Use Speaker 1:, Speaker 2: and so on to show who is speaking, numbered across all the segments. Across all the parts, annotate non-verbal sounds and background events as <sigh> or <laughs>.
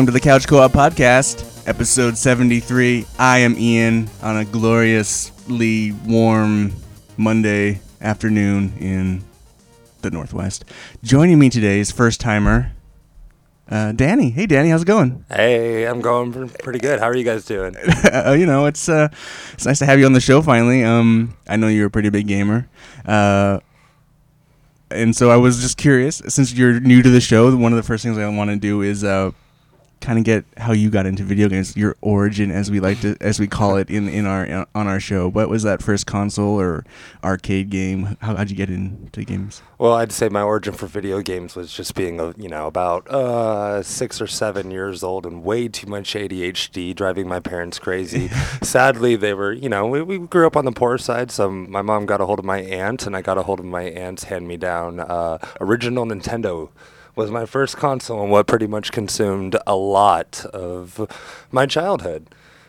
Speaker 1: Welcome to the Couch Co-op Podcast, episode 73. I am Ian on a gloriously warm Monday afternoon in the Northwest. Joining me today is first timer uh, Danny. Hey, Danny, how's it going?
Speaker 2: Hey, I'm going pretty good. How are you guys doing? <laughs>
Speaker 1: uh, you know, it's uh, it's nice to have you on the show finally. Um, I know you're a pretty big gamer. Uh, and so I was just curious, since you're new to the show, one of the first things I want to do is uh, kind of get how you got into video games, your origin, as we like to, as we call it in in our on our show. What was that first console or arcade game? How how'd you get into games?
Speaker 2: Well, I'd say my origin for video games was just being a you know about uh, six or seven years old and way too much ADHD, driving my parents crazy. <laughs> Sadly, they were you know we, we grew up on the poor side, so my mom got a hold of my aunt, and I got a hold of my aunt's hand me down uh, original Nintendo was my first console and what pretty much consumed a lot of my childhood.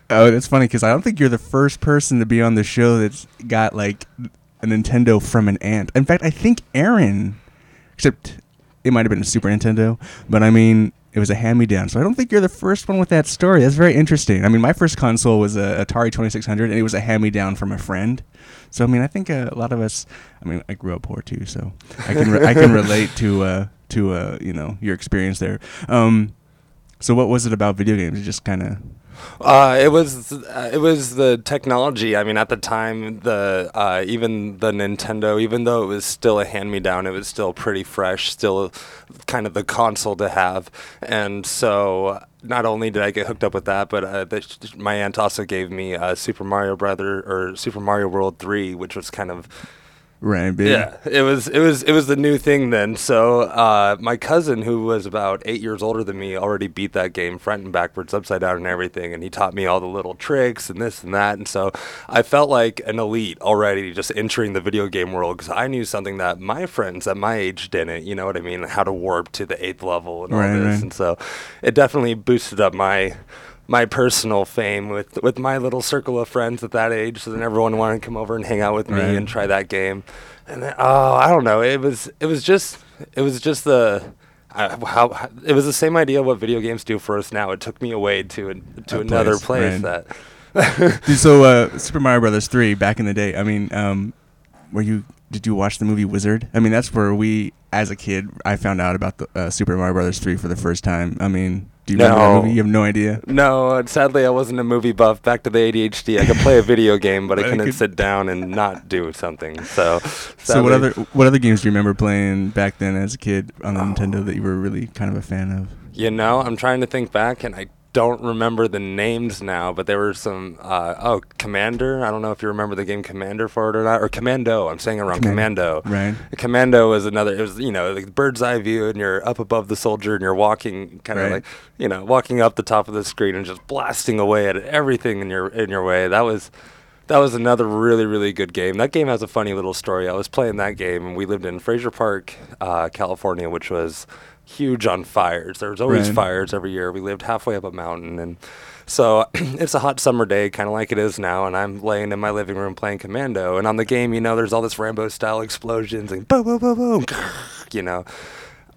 Speaker 1: Oh, it's funny because I don't think you're the first person to be on the show that's got like a Nintendo from an aunt. In fact, I think Aaron, except it might have been a Super Nintendo, but I mean, it was a hand-me-down. So I don't think you're the first one with that story. That's very interesting. I mean, my first console was a Atari 2600, and it was a hand-me-down from a friend. So I mean, I think uh, a lot of us. I mean, I grew up poor too, so I can re- I can <laughs> relate to uh, to uh, you know your experience there. Um, so what was it about video games? It just kind of
Speaker 2: uh, it was uh, it was the technology. I mean, at the time, the uh, even the Nintendo, even though it was still a hand me down, it was still pretty fresh, still kind of the console to have. And so, not only did I get hooked up with that, but uh, the, my aunt also gave me uh, Super Mario Brother or Super Mario World Three, which was kind of Yeah, it was it was it was the new thing then. So uh, my cousin, who was about eight years older than me, already beat that game front and backwards, upside down, and everything. And he taught me all the little tricks and this and that. And so I felt like an elite already, just entering the video game world because I knew something that my friends at my age didn't. You know what I mean? How to warp to the eighth level and all
Speaker 1: Right,
Speaker 2: this.
Speaker 1: right.
Speaker 2: And so it definitely boosted up my my personal fame with with my little circle of friends at that age. So then everyone wanted to come over and hang out with me
Speaker 1: Right.
Speaker 2: and try that game. And then, oh, I don't know. It was it was just it was just the uh, how, it was the same idea of what video games do for us now. It took me away to an, to
Speaker 1: A
Speaker 2: another
Speaker 1: place,
Speaker 2: place,
Speaker 1: right.
Speaker 2: that
Speaker 1: Dude, so uh, Super Mario Brothers three back in the day. I mean, um, were you did you watch the movie Wizard? I mean, that's where we, as a kid, I found out about the uh, Super Mario Brothers three for the first time. I mean, do you remember that
Speaker 2: No.
Speaker 1: movie? You have no idea.
Speaker 2: No, uh, sadly, I wasn't a movie buff. Back to the ADHD. I could play a video <laughs> game, but I
Speaker 1: I
Speaker 2: couldn't
Speaker 1: could-
Speaker 2: sit down and not do something. So,
Speaker 1: So what other what other games do you remember playing back then as a kid on the oh. Nintendo that you were really kind of a fan of?
Speaker 2: You know, I'm trying to think back, and I don't remember the names now, but there were some. Uh, oh, Commander. I don't know if you remember the game Commander for it or not, or Commando. I'm saying it wrong.
Speaker 1: Command-
Speaker 2: Commando.
Speaker 1: Right.
Speaker 2: Commando was another. It was you know like bird's eye view, and you're up above the soldier, and you're walking kind of
Speaker 1: Right.
Speaker 2: like you know walking up the top of the screen and just blasting away at everything in your in your way. That was. That was another really, really good game. That game has a funny little story. I was playing that game, and we lived in Frazier Park, uh, California, which was huge on fires. There was always
Speaker 1: Right.
Speaker 2: fires every year. We lived halfway up a mountain, and so <clears throat> it's a hot summer day, kind of like it is now. And I'm laying in my living room playing Commando, and on the game, you know, there's all this Rambo-style explosions and boom, boom, boom, boom, <laughs> you know.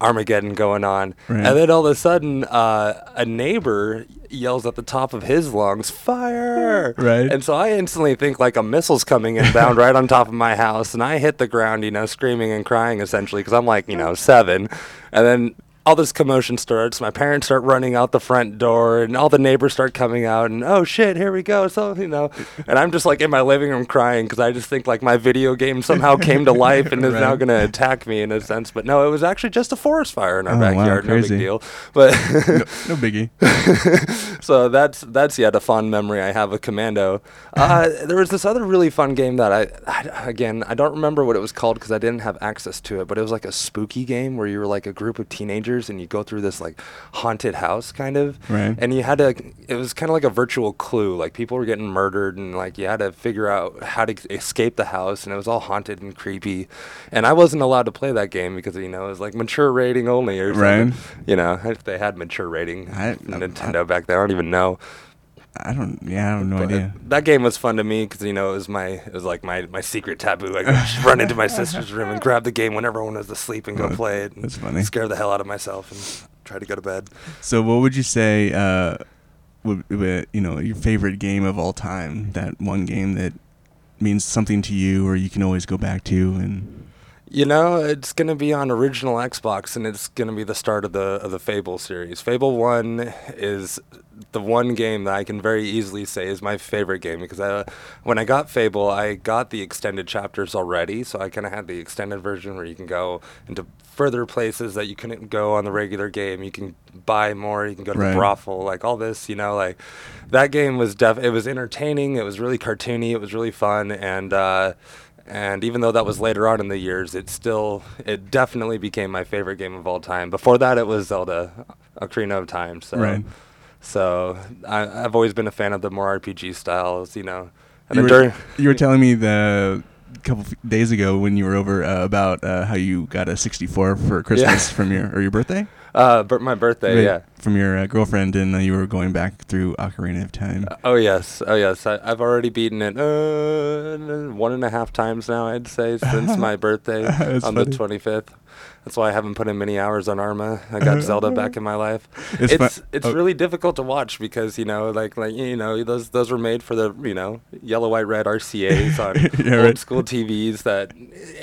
Speaker 2: Armageddon going on,
Speaker 1: Right.
Speaker 2: and then all of a sudden, uh, a neighbor yells at the top of his lungs, "Fire!"
Speaker 1: Right.
Speaker 2: And so I instantly think like a missile's coming inbound right on top of my house, and I hit the ground, you know, screaming and crying essentially because I'm like, you know, seven, and then all this commotion starts. My parents start running out the front door, and all the neighbors start coming out, and oh shit, here we go. So you know, and I'm just like in my living room crying because I just think like my video game somehow <laughs> came to life and is now gonna attack me in a sense. But no, it was actually just a forest fire in our
Speaker 1: Oh, wow,
Speaker 2: backyard. no big deal. But
Speaker 1: No, <laughs> no biggie.
Speaker 2: so that's that's yet a fond memory I have of Commando. Uh, there was this other really fun game that I, I again I don't remember what it was called because I didn't have access to it, but it was like a spooky game where you were like a group of teenagers and you go through this like haunted house kind of,
Speaker 1: Right.
Speaker 2: and you had to. It was kind of like a virtual clue, like people were getting murdered and like you had to figure out how to escape the house, and it was all haunted and creepy, and I wasn't allowed to play that game because you know it was like mature rating only or something.
Speaker 1: Right.
Speaker 2: You know, if they had mature rating,
Speaker 1: I- I-
Speaker 2: Nintendo back then. I don't even know.
Speaker 1: I don't. Yeah, I have no
Speaker 2: But
Speaker 1: idea.
Speaker 2: That game was fun to me because you know it was my it was like my, my secret taboo. I could <laughs> run into my sister's room and grab the game when everyone was asleep and go
Speaker 1: Oh,
Speaker 2: play it. And
Speaker 1: that's funny.
Speaker 2: Scare the hell out of myself. And try to go to bed.
Speaker 1: So, what would you say? Uh, would, would, you know your favorite game of all time? That one game that means something to you, or you can always go back to and.
Speaker 2: You know, it's going to be on original Xbox, and it's going to be the start of the of the Fable series. Fable One is the one game that I can very easily say is my favorite game because I, when I got Fable, I got the extended chapters already, so I kind of had the extended version where you can go into further places that you couldn't go on the regular game. You can buy more. You can go to
Speaker 1: Right.
Speaker 2: the brothel, like all this. You know, like that game was def. It was entertaining. It was really cartoony. It was really fun, and. uh and even though that was later on in the years, it still, it definitely became my favorite game of all time. Before that, it was Zelda, Ocarina of Time. So,
Speaker 1: Right.
Speaker 2: So I, I've always been a fan of the more RPG styles, you know. And
Speaker 1: You were,
Speaker 2: during,
Speaker 1: you were telling me the couple days ago when you were over uh, about uh, how you got a 64 for Christmas <laughs> from your or your birthday.
Speaker 2: uh, but my birthday,
Speaker 1: Right,
Speaker 2: yeah.
Speaker 1: From your uh, girlfriend, and uh, you were going back through Ocarina of Time.
Speaker 2: Oh yes, oh yes. I, I've already beaten it uh, one and a half times now. I'd say since <laughs> my birthday on
Speaker 1: funny.
Speaker 2: the 25th. That's why I haven't put in many hours on Arma. I got uh-huh. Zelda back in my life. <laughs>
Speaker 1: It's
Speaker 2: It's it's,
Speaker 1: oh.
Speaker 2: really difficult to watch because you know like like you know those those were made for the you know yellow white red RCA's on <laughs>
Speaker 1: Yeah,
Speaker 2: old
Speaker 1: right.
Speaker 2: school TVs that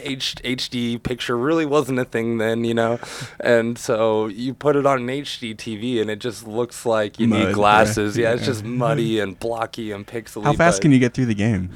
Speaker 2: H, HD picture really wasn't a thing then you know, and so you put it on an HD TV and it just looks like you
Speaker 1: Mud,
Speaker 2: need
Speaker 1: yeah,
Speaker 2: glasses. Yeah, it's just muddy uh-huh. and blocky and pixely.
Speaker 1: How fast can you get through the game?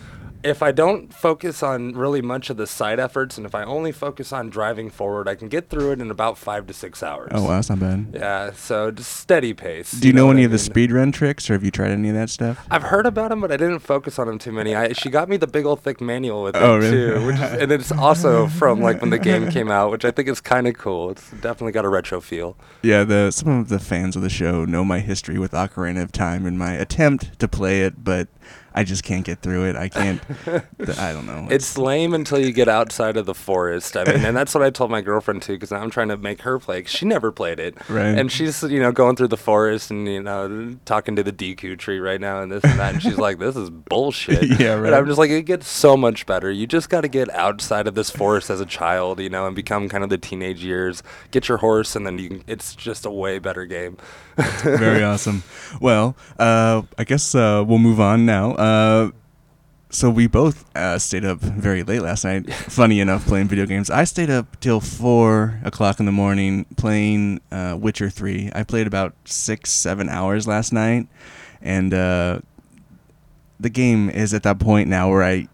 Speaker 2: If I don't focus on really much of the side efforts, and if I only focus on driving forward, I can get through it in about five to six hours.
Speaker 1: Oh, wow, that's not bad.
Speaker 2: Yeah, so just steady pace.
Speaker 1: Do you know,
Speaker 2: what
Speaker 1: any of the speed run tricks, or have you tried any of that stuff?
Speaker 2: I've heard about them, but I didn't focus on them too many. I, she got me the big old thick manual with it
Speaker 1: Oh, really?
Speaker 2: too, which is, and it's also from like when the game came out, which I think is kind of cool. It's definitely got a retro feel.
Speaker 1: Yeah, the some of the fans of the show know my history with Ocarina of Time and my attempt to play it, but I just can't get through it. I can't. th- <laughs> I don't know.
Speaker 2: It's lame until you get outside of the forest. I mean, and that's what I told my girlfriend too, because I'm trying to make her play. 'cause she never played it,
Speaker 1: Right.
Speaker 2: And she's you know going through the forest and you know talking to the Deku tree right now and this and that, and she's like, "This is bullshit." <laughs>
Speaker 1: Yeah, right. And.
Speaker 2: I'm just like, it gets so much better. You just got to get outside of this forest as a child, you know, and become kind of the teenage years. Get your horse, and then you. Can, it's just a way better game. <laughs>
Speaker 1: very awesome. Well, uh, I guess uh, we'll move on now. Uh, so we both uh, stayed up very late last night. <laughs> Funny enough, playing video games. I stayed up till four o'clock in the morning playing uh, Witcher Three. I played about six, seven hours last night, and uh, the game is at that point now where I,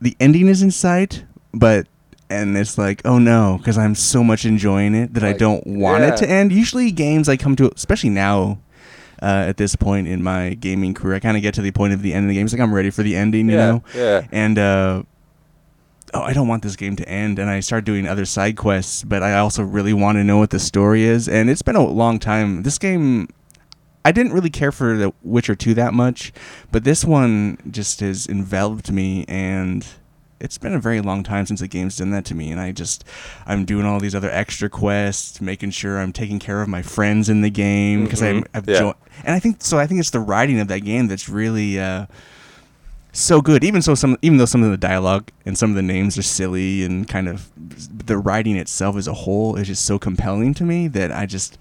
Speaker 1: the ending is in sight, but. And it's like, oh no, because I'm so much enjoying it that I don't want it to end. Usually, games I come to, especially now, uh, at this point in my gaming career. I kind of get to the point of the end of the game. It's like I'm ready for the ending, you
Speaker 2: yeah,
Speaker 1: know.
Speaker 2: yeah.
Speaker 1: And uh, oh, I don't want this game to end. And I start doing other side quests, but I also really want to know what the story is. And it's been a long time. This game. I didn't really care for The Witcher 2 that much, but this one just has enveloped me and it's been a very long time since the game's done that to me and I just I'm doing all these other extra quests, making sure I'm taking care of my friends in the game because
Speaker 2: Mhm.
Speaker 1: I've
Speaker 2: Yeah.
Speaker 1: joined and I think so I think it's the writing of that game that's really uh so good even so some even though some of the dialogue and some of the names are silly and kind of the writing itself as a whole is just so compelling to me that I just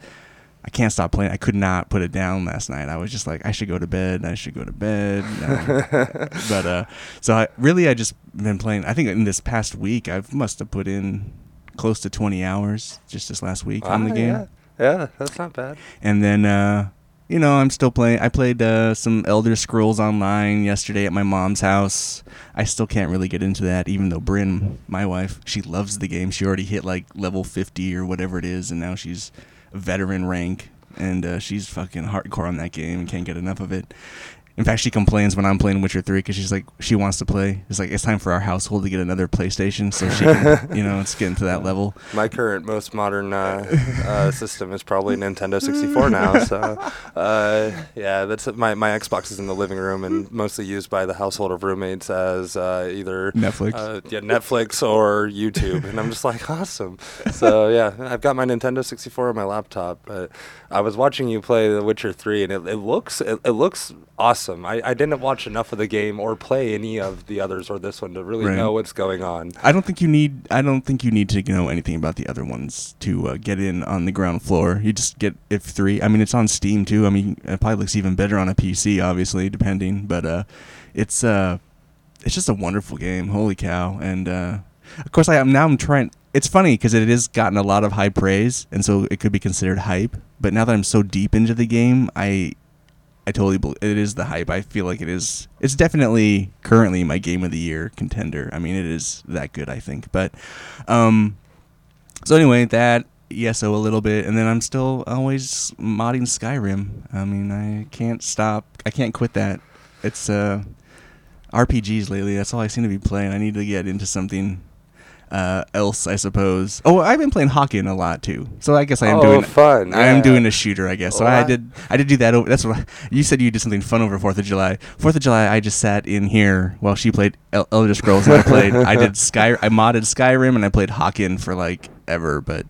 Speaker 1: I can't stop playing. I could not put it down last night. I was just like, I should go to bed. I should go to bed. Um, <laughs> but uh, so I really I just been playing. I think in this past week I must have put in close to 20 hours just this last week on the
Speaker 2: Ah,
Speaker 1: game.
Speaker 2: Yeah. yeah, that's not bad.
Speaker 1: And then uh, you know I'm still playing. I played uh, some Elder Scrolls Online yesterday at my mom's house. I still can't really get into that, even though Bryn, my wife, she loves the game. She already hit like level 50 or whatever it is, and now she's veteran rank, and uh, she's fucking hardcore on that game and can't get enough of it. In fact, she complains when I'm playing Witcher 3 because she's like, she wants to play. It's like, it's time for our household to get another PlayStation so she can, you know, it's getting to that <laughs> level.
Speaker 2: My current most modern uh, uh, system is probably Nintendo 64 now. <laughs> So, uh, yeah, that's my my Xbox is in the living room and mostly used by the household of roommates as uh, either
Speaker 1: Netflix.
Speaker 2: uh, yeah, Netflix or YouTube, and I'm just like <laughs> awesome. So yeah, I've got my Nintendo 64 on my laptop, but I was watching you play The Witcher 3, and it, it looks it, it looks awesome. awesome. I, I didn't watch enough of the game or play any of the others or this one to really
Speaker 1: Right.
Speaker 2: know what's going on.
Speaker 1: I don't think you need. I don't think you need to know anything about the other ones to uh, get in on the ground floor. You just get if three. I mean, it's on Steam too. I mean, it probably looks even better on a PC, obviously, depending. But uh, it's uh, it's just a wonderful game. Holy cow! And uh, of course, I am now. I'm trying. It's funny because it has gotten a lot of high praise, and so it could be considered hype. But now that I'm so deep into the game, I I totally believe it is the hype. I feel like it is. It's definitely currently my game of the year contender. I mean, it is that good. I think. But, um, so anyway, that ESO a little bit, and then I'm still always modding Skyrim. I mean, I can't stop. I can't quit that. It's uh, RPGs lately. That's all I seem to be playing. I need to get into something. Uh, else, I suppose. Oh, I've been playing Hawken a lot too. So I guess I am
Speaker 2: oh,
Speaker 1: doing
Speaker 2: fun.
Speaker 1: I am
Speaker 2: yeah.
Speaker 1: doing a shooter, I guess. So I
Speaker 2: I-
Speaker 1: did. I did do that. Over, that's what I- you said. You did something fun over Fourth of July. Fourth of July, I just sat in here while she played El- Elder Scrolls, and I played. I did <laughs> Sky. I modded Skyrim, and I played Hawken for like ever. But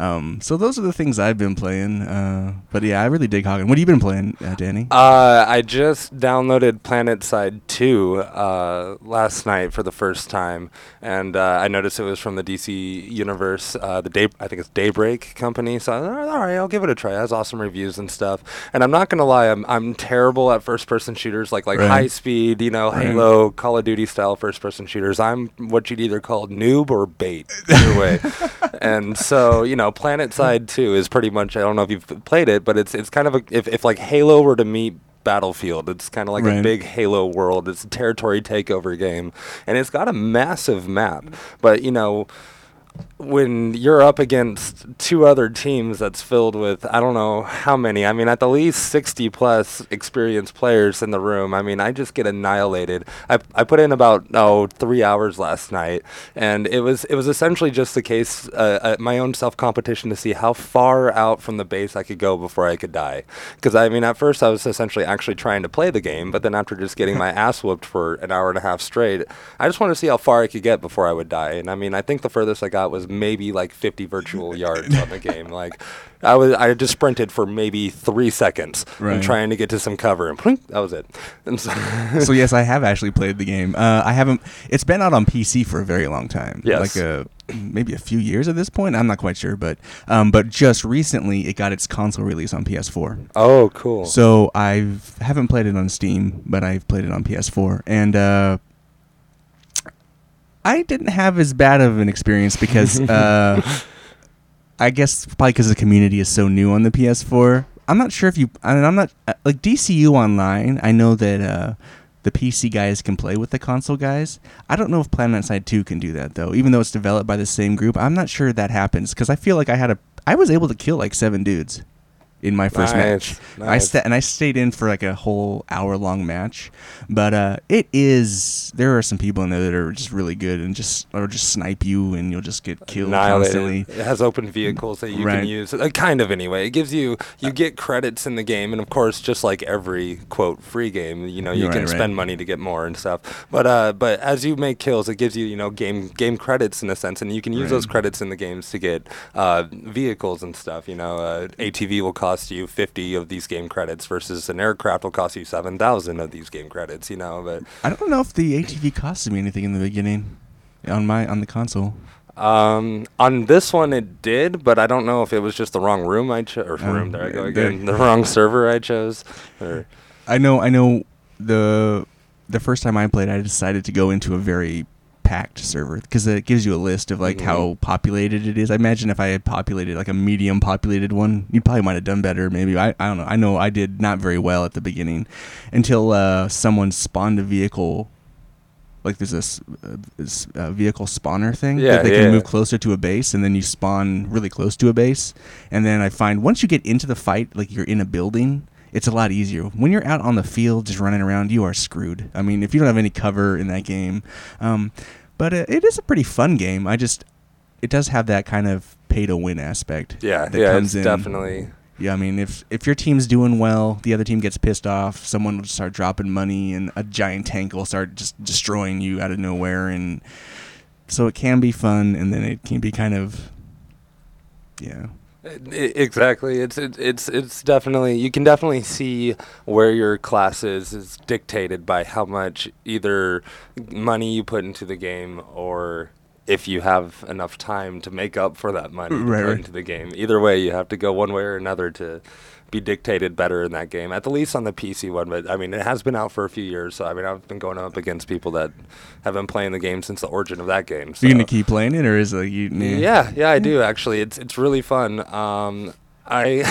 Speaker 1: um, so those are the things I've been playing. Uh, but yeah, I really dig Hawken. What have you been playing, uh, Danny?
Speaker 2: Uh, I just downloaded PlanetSide 2 uh, last night for the first time, and uh, I noticed it was from the DC Universe, uh, the day I think it's Daybreak company. So I thought, all right, I'll give it a try. It has awesome reviews and stuff. And I'm not gonna lie, I'm I'm terrible at first-person shooters like like
Speaker 1: Right.
Speaker 2: high speed, you know,
Speaker 1: Right.
Speaker 2: Halo, Call of Duty style first-person shooters. I'm what you'd either call noob or bait, either way. <laughs> and so you know, PlanetSide 2 is pretty much. I don't know if you've played it, but it's it's kind of a if if like Halo were to meet Battlefield. It's kind of like a big Halo world. It's a territory takeover game, and it's got a massive map. But you know, when you're up against two other teams that's filled with I don't know how many. I mean, at the least 60 plus experienced players in the room. I mean, I just get annihilated. I, I put in about oh three hours last night, and it was it was essentially just the case uh, uh, my own self competition to see how far out from the base I could go before I could die. Because I mean, at first I was essentially actually trying to play the game, but then after just getting my <laughs> ass whooped for an hour and a half straight, I just wanted to see how far I could get before I would die. And I mean, I think the furthest I got was maybe like 50 virtual <laughs> yards on the game. Like, I was I just sprinted for maybe three seconds
Speaker 1: Right.
Speaker 2: and trying to get to some cover, and plink, that was it. And so, <laughs>
Speaker 1: so yes, I have actually played the game. Uh, I haven't. It's been out on PC for a very long time.
Speaker 2: Yes.
Speaker 1: like a maybe a few years at this point. I'm not quite sure, but um, but just recently it got its console release on PS4.
Speaker 2: oh, cool.
Speaker 1: So I haven't played it on Steam, but I've played it on PS4, and uh, I didn't have as bad of an experience because <laughs> uh, I guess probably because the community is so new on the PS4. I'm not sure if you. I mean, I'm not uh, like DCU online. I know that uh, the PC guys can play with the console guys. I don't know if PlanetSide 2 can do that though. Even though it's developed by the same group, I'm not sure that happens because I feel like I had a. I was able to kill like seven dudes in my first
Speaker 2: Nice,
Speaker 1: match. I
Speaker 2: nice.
Speaker 1: sta- and I stayed in for like a whole hour long match, but uh, it is there are some people in there that are just really good and just or just snipe you and you'll just get killed
Speaker 2: Annihilated.
Speaker 1: constantly.
Speaker 2: It has open vehicles that you
Speaker 1: Right.
Speaker 2: can use. Uh, kind of anyway. It gives you you get credits in the game, and of course, just like every quote free game, you know you
Speaker 1: Right,
Speaker 2: can
Speaker 1: right.
Speaker 2: spend money to get more and stuff. But uh, but as you make kills, it gives you you know game game credits in a sense, and you can use those credits in the games to get uh, vehicles and stuff. You know, uh, ATV will cost you fifty of these game credits versus an aircraft will cost you seven thousand of these game credits. You know, but
Speaker 1: I don't know if the ATV costed me anything in the beginning on my on the console.
Speaker 2: Um, on this one it did, but I don't know if it was just the wrong room I chose. Or
Speaker 1: Oh,
Speaker 2: room, there I go again. The wrong server I chose. Or,
Speaker 1: I know I know the the first time I played I decided to go into a very packed server because it gives you a list of like
Speaker 2: Mhm.
Speaker 1: how populated it is. I imagine if I had populated like a medium populated one, you probably might have done better. Maybe I I don't know. I know I did not very well at the beginning until uh, someone spawned a vehicle. Like there's this, uh, this uh, vehicle spawner thing
Speaker 2: Yeah,
Speaker 1: that they
Speaker 2: yeah.
Speaker 1: can move closer to a base, and then you spawn really close to a base. And then I find once you get into the fight, like you're in a building, it's a lot easier. When you're out on the field just running around, you are screwed. I mean, if you don't have any cover in that game, um, but uh, it is a pretty fun game. I just it does have that kind of pay to win aspect.
Speaker 2: yeah,
Speaker 1: that
Speaker 2: yeah,
Speaker 1: comes
Speaker 2: it's
Speaker 1: in.
Speaker 2: definitely.
Speaker 1: Yeah, I mean, if if your team's doing well, the other team gets pissed off. Someone will start dropping money, and a giant tank will start just destroying you out of nowhere. And so it can be fun, and then it can be kind of, yeah,
Speaker 2: exactly. It's it, it's it's definitely you can definitely see where your class is is dictated by how much either money you put into the game or if you have enough time to make up for that money
Speaker 1: Right, right.
Speaker 2: into the game. Either way, you have to go one way or another to be dictated better in that game. At the least on the PC one, but I mean it has been out for a few years, so I mean I've been going up against people that have been playing the game since the origin of that game. So.
Speaker 1: you gonna keep playing it, or is it like you? nah?
Speaker 2: Yeah, yeah, I do actually. It's it's really fun. Um, I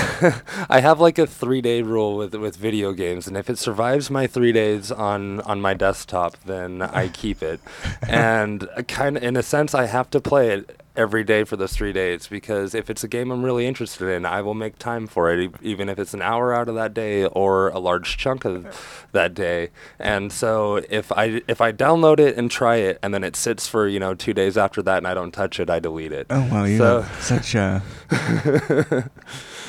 Speaker 2: <laughs> I have like a three day rule with with video games, and if it survives my three days on on my desktop, then I <laughs> keep it. and uh, kind of in a sense, I have to play it every day for those three days because if it's a game I'm really interested in, I will make time for it, e- even if it's an hour out of that day or a large chunk of that day. And so if I if I download it and try it, and then it sits for you know two days after that, and I don't touch it, I delete it.
Speaker 1: Oh wow, you
Speaker 2: So-
Speaker 1: such a. <laughs>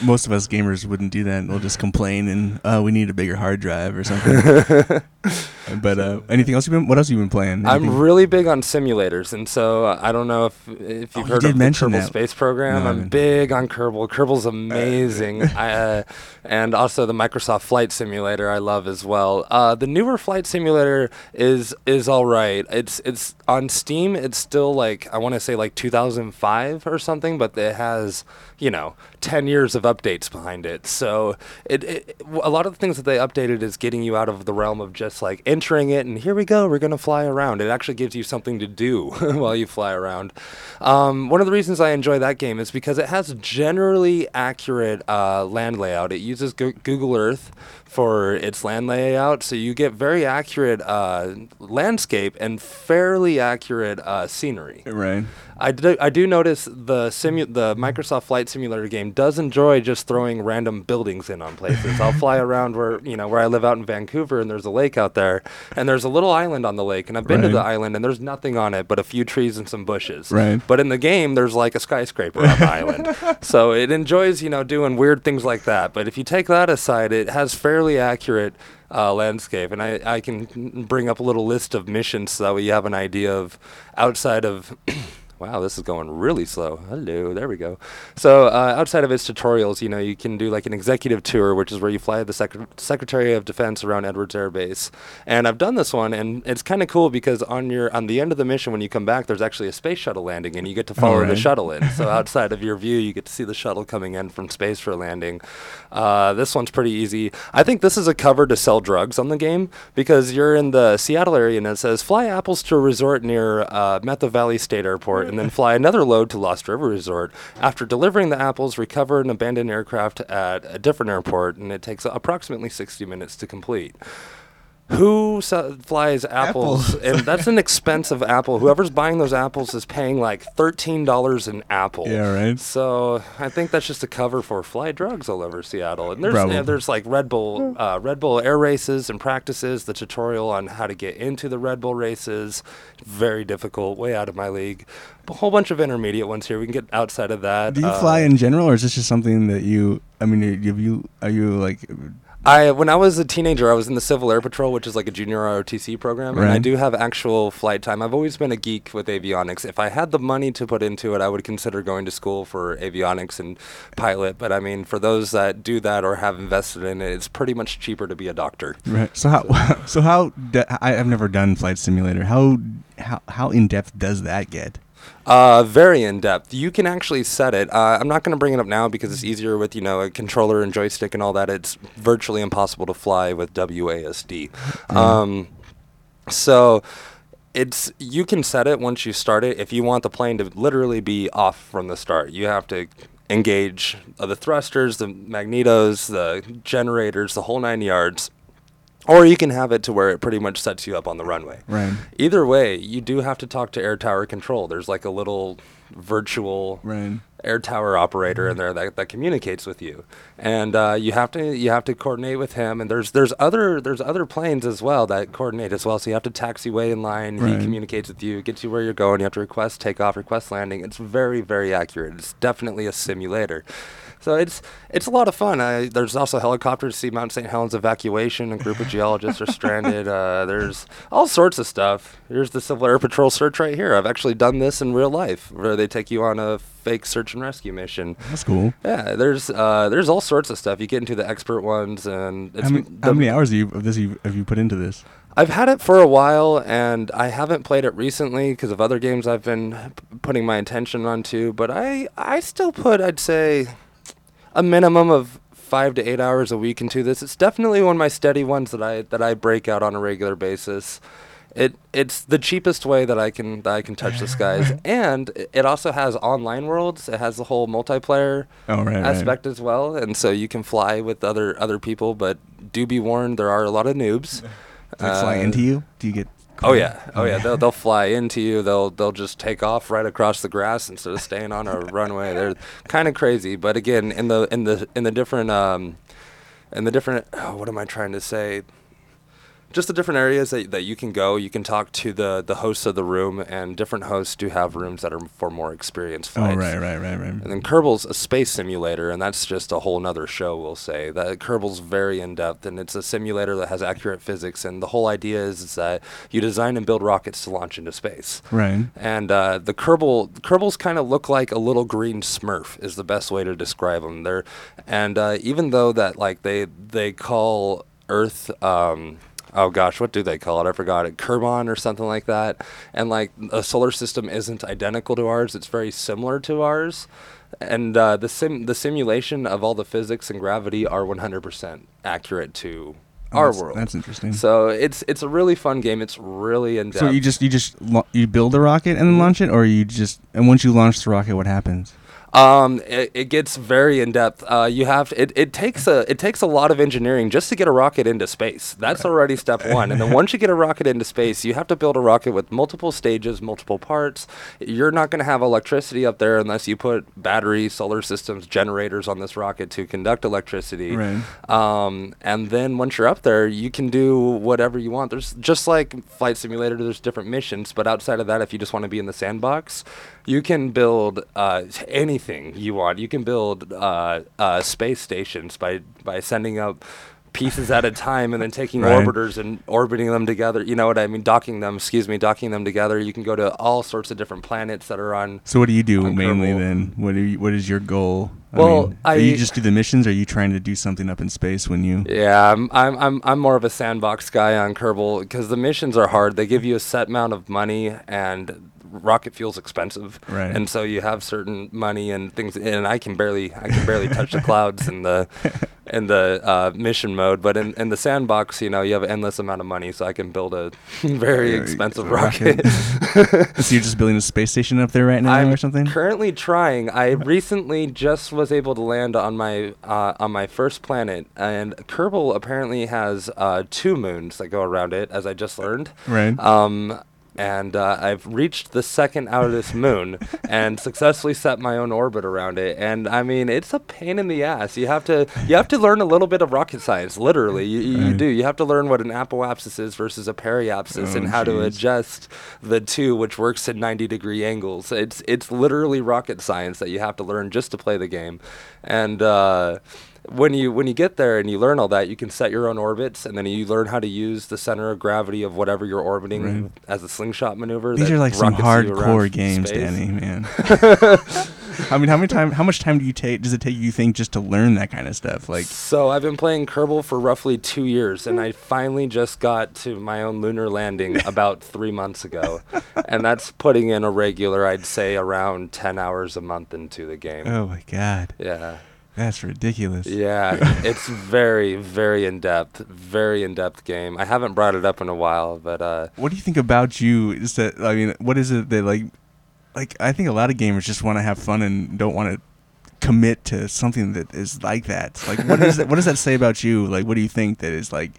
Speaker 1: most of us gamers wouldn't do that. We'll just complain and uh, we need a bigger hard drive or something. <laughs> but uh, anything else you've been? What else you been playing?
Speaker 2: I'm really big on simulators, and so uh, I don't know if if
Speaker 1: Oh,
Speaker 2: you've
Speaker 1: you
Speaker 2: heard
Speaker 1: did
Speaker 2: of the Kerbal
Speaker 1: that.
Speaker 2: Space Program.
Speaker 1: No,
Speaker 2: I'm big on Kerbal. Kerbal's amazing, <laughs> I, uh, and also the Microsoft Flight Simulator I love as well. Uh, the newer Flight Simulator is is all right. It's it's on Steam. It's still like I want to say like 2005 or something, but it has you know 10 years of updates behind it. So it, it a lot of the things that they updated is getting you out of the realm of just like entering it and here we go, we're gonna fly around. It actually gives you something to do <laughs> while you fly around. Um, one of the reasons I enjoy that game is because it has generally accurate uh, land layout. It uses Go- Google Earth for its land layout, so you get very accurate uh, landscape and fairly accurate uh, scenery.
Speaker 1: right.
Speaker 2: I do, I do notice the simu- the Microsoft Flight Simulator game does enjoy just throwing random buildings in on places. I'll fly <laughs> around where you know where I live out in Vancouver, and there's a lake out there, and there's a little island on the lake, and I've been to the island, and there's nothing on it but a few trees and some bushes.
Speaker 1: Right.
Speaker 2: But in the game, there's like a skyscraper on the island, <laughs> so it enjoys you know doing weird things like that. But if you take that aside, it has fairly accurate. Uh, landscape, and I, I can bring up a little list of missions so that way you have an idea of outside of Wow, this is going really slow. Hello, there we go. So uh, outside of its tutorials, you know, you can do like an executive tour, which is where you fly the Sec- Secretary of Defense around Edwards Air Base. And I've done this one, and it's kind of cool because on your on the end of the mission, when you come back, there's actually a space shuttle landing, and you get to follow the
Speaker 1: right.
Speaker 2: shuttle in. So outside of your view, you get to see the shuttle coming in from space for landing. Uh, this one's pretty easy. I think this is a cover to sell drugs on the game because you're in the Seattle area and it says fly apples to a resort near uh, Valley State Airport and then fly another load to Lost River Resort. After delivering the apples, recover an abandoned aircraft at a different airport and it takes approximately 60 minutes to complete. Who flies apples?
Speaker 1: Apples.
Speaker 2: and that's an expensive apple. Whoever's buying those apples is paying like thirteen dollars an apple.
Speaker 1: Yeah, right.
Speaker 2: So I think that's just a cover for fly drugs all over Seattle. And there's there's like Red Bull uh, Red Bull air races and practices. The tutorial on how to get into the Red Bull races, very difficult, way out of my league. A whole bunch of intermediate ones here. We can get outside of that.
Speaker 1: Do you
Speaker 2: Uh,
Speaker 1: fly in general, or is this just something that you? I mean, have you? Are you like?
Speaker 2: I when I was a teenager, I was in the Civil Air Patrol, which is like a junior ROTC program, and I do have actual flight time. I've always been a geek with avionics. If I had the money to put into it, I would consider going to school for avionics and pilot. But I mean, for those that do that or have invested in it, it's pretty much cheaper to be a doctor.
Speaker 1: Right. So how? <laughs> So how? De- I, I've never done flight simulator. How? How? How in depth does that get?
Speaker 2: Uh, very in depth. You can actually set it. Uh, I'm not going to bring it up now because it's easier with you know a controller and joystick and all that. It's virtually impossible to fly with WASD. Um, so it's you can set it once you start it. If you want the plane to literally be off from the start, you have to engage uh, the thrusters, the magnetos, the generators, the whole nine yards. Or you can have it to where it pretty much sets you up on the runway.
Speaker 1: Right.
Speaker 2: Either way, you do have to talk to air tower control. There's like a little virtual
Speaker 1: Right.
Speaker 2: air tower operator in there that, that communicates with you, and uh, you have to you have to coordinate with him. And there's there's other there's other planes as well that coordinate as well. So you have to taxiway in line.
Speaker 1: Right.
Speaker 2: He communicates with you, gets you where you're going. You have to request takeoff, request landing. It's very very accurate. It's definitely a simulator. So it's it's a lot of fun. I, there's also helicopters to see Mount St. Helens evacuation. A group of <laughs> geologists are stranded. Uh, there's all sorts of stuff. Here's the Civil Air Patrol search right here. I've actually done this in real life, where they take you on a fake search and rescue mission.
Speaker 1: That's cool.
Speaker 2: Yeah, there's uh, there's all sorts of stuff. You get into the expert ones, and it's
Speaker 1: How many, how many hours have you, of this you, have you put into this?
Speaker 2: I've had it for a while, and I haven't played it recently because of other games I've been p- putting my attention onto. But I, I still put, I'd say, a minimum of five to eight hours a week into this. It's definitely one of my steady ones that I that I break out on a regular basis. It it's the cheapest way that I can that I can touch the <laughs> skies, and it also has online worlds. It has the whole multiplayer
Speaker 1: Oh, right, right.
Speaker 2: aspect as well, and so you can fly with other other people. But do be warned, there are a lot of noobs. <laughs>
Speaker 1: It fly
Speaker 2: Uh,
Speaker 1: into you? Do you get?
Speaker 2: Oh yeah, oh yeah. They'll they'll fly into you. They'll they'll just take off right across the grass instead of staying on a <laughs> runway. They're kind of crazy, but again, in the in the in the different um, in the different oh, what am I trying to say? Just the different areas that, that you can go. You can talk to the the hosts of the room, and different hosts do have rooms that are for more experienced
Speaker 1: Oh, right, right, right, right.
Speaker 2: And then Kerbal's a space simulator, and that's just a whole nother show, we'll say. That Kerbal's very in depth, and it's a simulator that has accurate physics. And the whole idea is, is that you design and build rockets to launch into space.
Speaker 1: Right.
Speaker 2: And uh, the Kerbal Kerbals kind of look like a little green Smurf is the best way to describe them. They're and uh, even though that like they they call Earth. Um, Oh gosh, what do they call it? I forgot it. Kerbin or something like that. And like a solar system isn't identical to ours; it's very similar to ours. And uh, the sim the simulation of all the physics and gravity are 100% accurate to
Speaker 1: Oh,
Speaker 2: our
Speaker 1: that's-
Speaker 2: world.
Speaker 1: That's interesting.
Speaker 2: So it's it's a really fun game. It's really in depth.
Speaker 1: So you just you just you build a rocket and then launch it, or you just and once you launch the rocket, what happens?
Speaker 2: Um, it, it gets very in depth. Uh, you have it, it takes a it takes a lot of engineering just to get a rocket into space. That's already step one. And then <laughs> once you get a rocket into space, you have to build a rocket with multiple stages, multiple parts. You're not going to have electricity up there unless you put batteries, solar systems, generators on this rocket to conduct electricity.
Speaker 1: Right.
Speaker 2: Um, and then once you're up there, you can do whatever you want. There's just like Flight Simulator, there's different missions, but outside of that, if you just want to be in the sandbox, you can build uh, anything you want. You can build uh, uh, space stations by by sending up pieces at a time and then taking
Speaker 1: Right.
Speaker 2: orbiters and orbiting them together. You know what I mean? Docking them, excuse me, docking them together. You can go to all sorts of different planets that are on
Speaker 1: So what do you do mainly
Speaker 2: Kerbal.
Speaker 1: then? What you, what is your goal?
Speaker 2: Well,
Speaker 1: mean, are you just do the missions? Or are you trying to do something up in space when you?
Speaker 2: Yeah, I'm I'm I'm I'm more of a sandbox guy on Kerbal because the missions are hard. They give you a set amount of money and rocket fuel's expensive,
Speaker 1: Right.
Speaker 2: and so you have certain money and things. And I can barely I can barely touch the clouds in the <laughs> in the uh, mission mode. But in, in the sandbox, you know, you have an endless amount of money, so I can build a <laughs> very expensive
Speaker 1: rocket. <laughs> so you're just building a space station up there right now
Speaker 2: I'm
Speaker 1: or something?
Speaker 2: currently trying. I recently just was able to land on my uh, on my first planet, and Kerbal apparently has uh, two moons that go around it, as I just learned.
Speaker 1: right.
Speaker 2: Um, and uh, I've reached the second out of this moon and successfully set my own orbit around it. And I mean, it's a pain in the ass. You have to you have to learn a little bit of rocket science. Literally, you, you, you do. You have to learn what an apoapsis is versus a periapsis,
Speaker 1: Oh,
Speaker 2: and how to adjust the two, which works at 90 degree angles. It's it's literally rocket science that you have to learn just to play the game. And uh, when you when you get there and you learn all that, you can set your own orbits, and then you learn how to use the center of gravity of whatever you're orbiting
Speaker 1: Right.
Speaker 2: as a slingshot maneuver.
Speaker 1: These are like some
Speaker 2: rockets you around
Speaker 1: hardcore games,
Speaker 2: space.
Speaker 1: Danny. Man. <laughs> I mean, how many time? How much time do you take? Does it take you think just to learn that kind of stuff? Like,
Speaker 2: So I've been playing Kerbal for roughly two years, and I finally just got to my own lunar landing <laughs> about three months ago, and that's putting in a regular, I'd say, around ten hours a month into the game.
Speaker 1: oh my god,
Speaker 2: Yeah.
Speaker 1: That's ridiculous.
Speaker 2: Yeah, <laughs> it's very, very in depth, very in depth game. I haven't brought it up in a while, but uh,
Speaker 1: What do you think about you? Is that I mean, what is it that like, like I think a lot of gamers just want to have fun and don't want to commit to something that is like that. Like, what is that? What does that say about you? Like, what do you think that is like?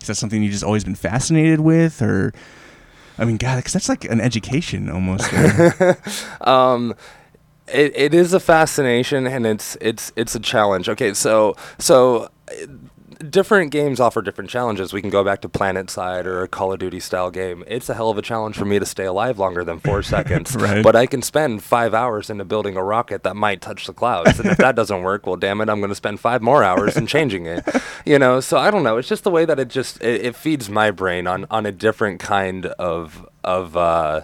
Speaker 1: Is that something you just always been fascinated with, or? I mean, God, because that's like an education almost. <laughs>
Speaker 2: um, it, it is a fascination and it's it's it's a challenge. Okay, so so uh, different games offer different challenges. We can go back to PlanetSide or a Call of Duty style game. It's a hell of a challenge for me to stay alive longer than four <laughs> seconds.
Speaker 1: Right.
Speaker 2: But I can spend five hours into building a rocket that might touch the clouds. And if that doesn't work, well, damn it, I'm going to spend five more hours in changing it. <laughs> You know, so I don't know. It's just the way that it just it, it feeds my brain on on a different kind of of. uh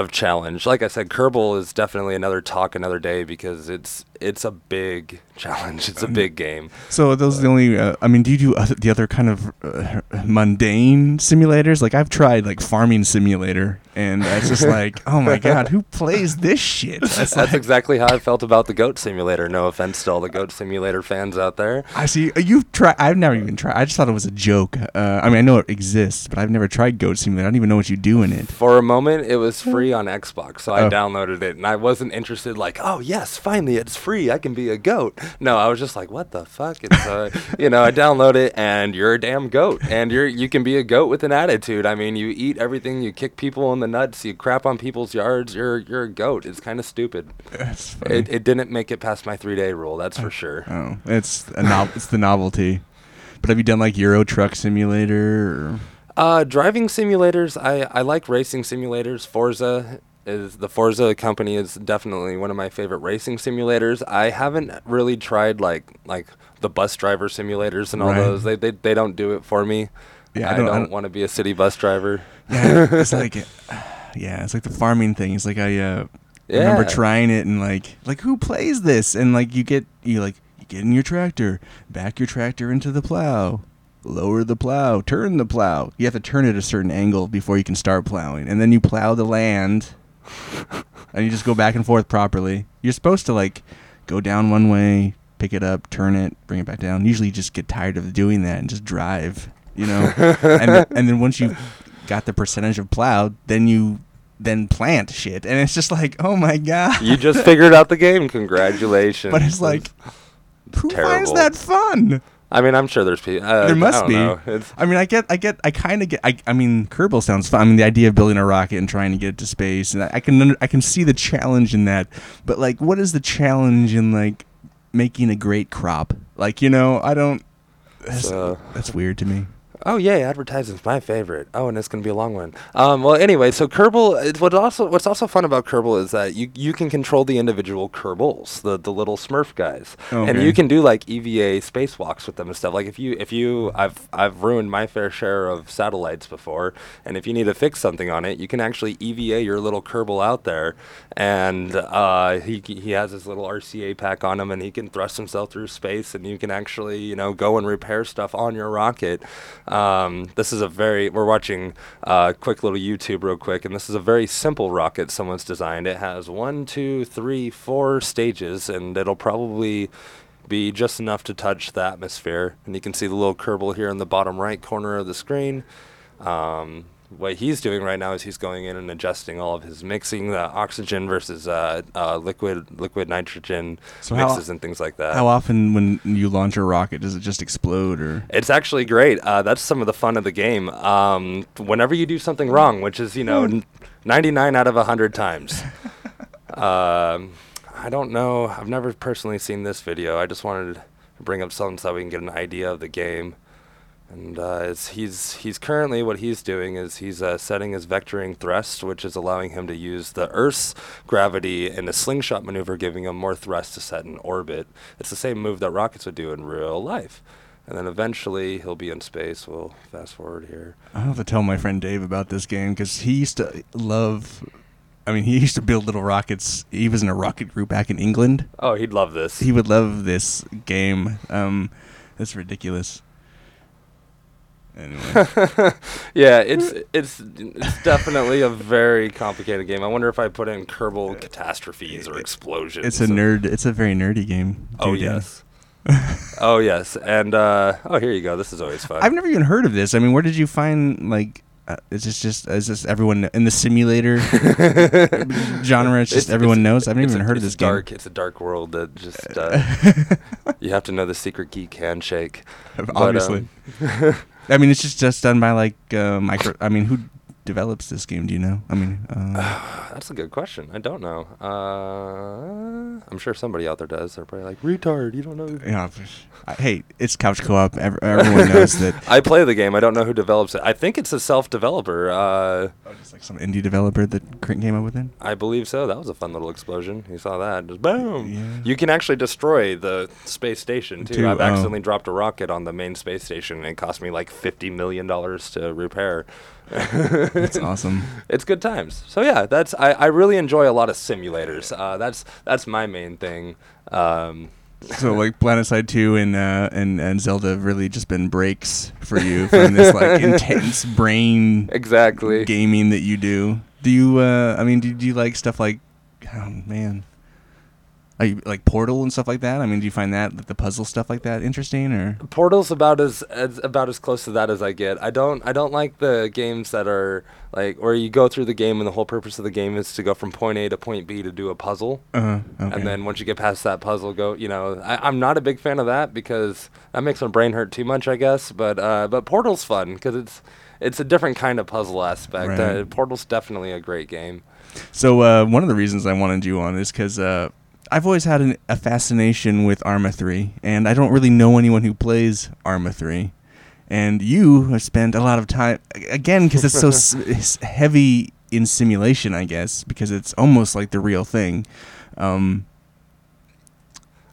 Speaker 2: of challenge. Like I said, Kerbal is definitely another talk another day because it's it's a big challenge. It's a
Speaker 1: Um,
Speaker 2: big game.
Speaker 1: So those are the only? Uh, I mean, do you do other, the other kind of uh, mundane simulators? Like I've tried like Farming Simulator, and it's just <laughs> like, oh my god, who plays this shit? That's
Speaker 2: That's
Speaker 1: like,
Speaker 2: exactly how I felt about the Goat Simulator. No offense to all the Goat Simulator fans out there.
Speaker 1: I see. uh, You've tried. I've never even tried. I just thought it was a joke. Uh, I mean, I know it exists, but I've never tried Goat Simulator. I don't even know what you do in it.
Speaker 2: For a moment, it was free on Xbox, so I
Speaker 1: Oh.
Speaker 2: downloaded it, and I wasn't interested. Like, oh yes, finally it's free. I can be a goat. No, I was just like, what the fuck? And so, you know, I download it, and you're a damn goat, and you're you can be a goat with an attitude. I mean, you eat everything, you kick people in the nuts, you crap on people's yards. You're you're a goat. It's kind of stupid.
Speaker 1: That's funny.
Speaker 2: It, it didn't make it past my three day rule. That's for sure.
Speaker 1: oh, it's a nov- It's the novelty. But have you done like Euro Truck Simulator? Or?
Speaker 2: Uh, driving simulators, I, I like racing simulators. Forza is the Forza company is definitely one of my favorite racing simulators. I haven't really tried like like the bus driver simulators and all
Speaker 1: Right.
Speaker 2: those. They, they they don't do it for me.
Speaker 1: Yeah, I don't-
Speaker 2: don't,
Speaker 1: don't-
Speaker 2: want to be a city bus driver.
Speaker 1: Yeah, it's like, <laughs> <sighs> yeah, it's like the farming thing. It's like I uh, remember trying it and like, like who plays this? And like you get you like you get in your tractor, back your tractor into the plow, lower the plow, turn the plow. You have to turn it a certain angle before you can start plowing, and then you plow the land, and you just go back and forth properly. You're supposed to like go down one way, pick it up, turn it, bring it back down. Usually, you just get tired of doing that and just drive. You know, <laughs> and and then once you got the percentage of plowed, then you then plant shit, and it's just like, oh my god.
Speaker 2: You just figured out the game. Congratulations.
Speaker 1: but it's like, who finds that fun?
Speaker 2: I mean, I'm sure there's people. Uh,
Speaker 1: there must
Speaker 2: I
Speaker 1: be. I mean, I get, I get, I kind of get. I, I mean, Kerbal sounds fun. I mean, the idea of building a rocket and trying to get it to space, and I, I can, under, I can see the challenge in that. But like, what is the challenge in like making a great crop? Like, you know, I don't. That's,
Speaker 2: So-
Speaker 1: that's weird to me.
Speaker 2: Oh yay, advertising's my favorite. Oh, and it's gonna be a long one. Um, well, anyway, so Kerbal. It's what also what's also fun about Kerbal is that you you can control the individual Kerbals, the the little Smurf guys, and you can do like EVA spacewalks with them and stuff. Like if you if you I've I've ruined my fair share of satellites before, and if you need to fix something on it, you can actually EVA your little Kerbal out there, and uh, he he has his little RCA pack on him, and he can thrust himself through space, and you can actually you know go and repair stuff on your rocket. Um, this is a very we're watching a quick little YouTube real quick, and this is a very simple rocket someone's designed. It has one, two, three, four stages, and it'll probably be just enough to touch the atmosphere. And you can see the little Kerbal here in the bottom right corner of the screen. Um, what he's doing right now is he's going in and adjusting all of his mixing, the oxygen versus uh, uh, liquid liquid nitrogen
Speaker 1: So how-
Speaker 2: mixes and things like that.
Speaker 1: How often when you launch a rocket does it just explode or?
Speaker 2: It's actually great. Uh, that's some of the fun of the game. Um, whenever you do something wrong, which is you know, n- 99 out of 100 times. <laughs> um, I don't know. I've never personally seen this video. I just wanted to bring up something so we can get an idea of the game. And uh, it's, he's he's currently what he's doing is he's uh, setting his vectoring thrust, which is allowing him to use the Earth's gravity in a slingshot maneuver, giving him more thrust to set in orbit. It's the same move that rockets would do in real life. And then eventually he'll be in space. We'll fast forward here.
Speaker 1: I have to tell my friend Dave about this game because he used to love. I mean, he used to build little rockets. He was in a rocket group back in England.
Speaker 2: Oh, he'd love this.
Speaker 1: He would love this game. Um, that's ridiculous. Anyway, <laughs>
Speaker 2: yeah, it's it's it's definitely a very complicated game. I wonder if I put in Kerbal catastrophes or explosions.
Speaker 1: it's a nerd. It's a very nerdy game.
Speaker 2: Oh yes. <laughs> oh yes, and uh, oh here you go. This is always fun.
Speaker 1: I've never even heard of this. I mean, where did you find like? Uh, is this just is this everyone in the simulator <laughs> genre? It's just
Speaker 2: It's-
Speaker 1: everyone
Speaker 2: it's-
Speaker 1: knows. I've never
Speaker 2: it's
Speaker 1: even
Speaker 2: a-
Speaker 1: heard of
Speaker 2: it's
Speaker 1: this game.
Speaker 2: dark. It's a dark world that just uh, <laughs> you have to know the secret geek handshake. <laughs> But,
Speaker 1: Obviously,
Speaker 2: um,
Speaker 1: I mean, it's just just done by like uh, micro. I mean, who develops this game? Do you know? I mean, uh, <sighs>
Speaker 2: That's a good question. I don't know. Uh, I'm sure somebody out there does. They're probably like, retard, you don't know.
Speaker 1: yeah. I- Hey, it's couch co-op. Ev- Everyone <laughs> knows that.
Speaker 2: I play the game. I don't know who develops it. I think it's a self-developer. Uh,
Speaker 1: Oh, just like some indie developer that came up with it.
Speaker 2: I believe so. That was a fun little explosion. You saw that? Just boom.
Speaker 1: Yeah.
Speaker 2: You can actually destroy the space station too.
Speaker 1: Too,
Speaker 2: I've
Speaker 1: oh.
Speaker 2: accidentally dropped a rocket on the main space station, and it cost me like fifty million dollars to repair.
Speaker 1: That's <laughs> awesome.
Speaker 2: It's good times. So yeah, that's I, I really enjoy a lot of simulators. Uh, that's that's my main thing. Um,
Speaker 1: So <laughs> like Planetside 2 and uh, and and Zelda have really just been breaks for you from this like <laughs> intense brain
Speaker 2: exactly.
Speaker 1: gaming that you do. Do you uh I mean do, do you like stuff like oh man. Are you, like Portal and stuff like that? I mean, do you find that the puzzle stuff like that interesting or
Speaker 2: Portal's about as, as about as close to that as I get. I don't I don't like the games that are like where you go through the game and the whole purpose of the game is to go from point A to point B to do a puzzle.
Speaker 1: uh okay.
Speaker 2: And then once you get past that puzzle, go. You know, I, I'm not a big fan of that because that makes my brain hurt too much, I guess. But uh, but Portal's fun because it's it's a different kind of puzzle aspect. Uh,
Speaker 1: Right.
Speaker 2: Portal's definitely a great game.
Speaker 1: So uh, one of the reasons I wanted you on is because uh, I've always had an, a fascination with Arma 3, and I don't really know anyone who plays Arma 3. And you have spent a lot of time again because it's so s- <laughs> heavy in simulation, I guess, because it's almost like the real thing. Um,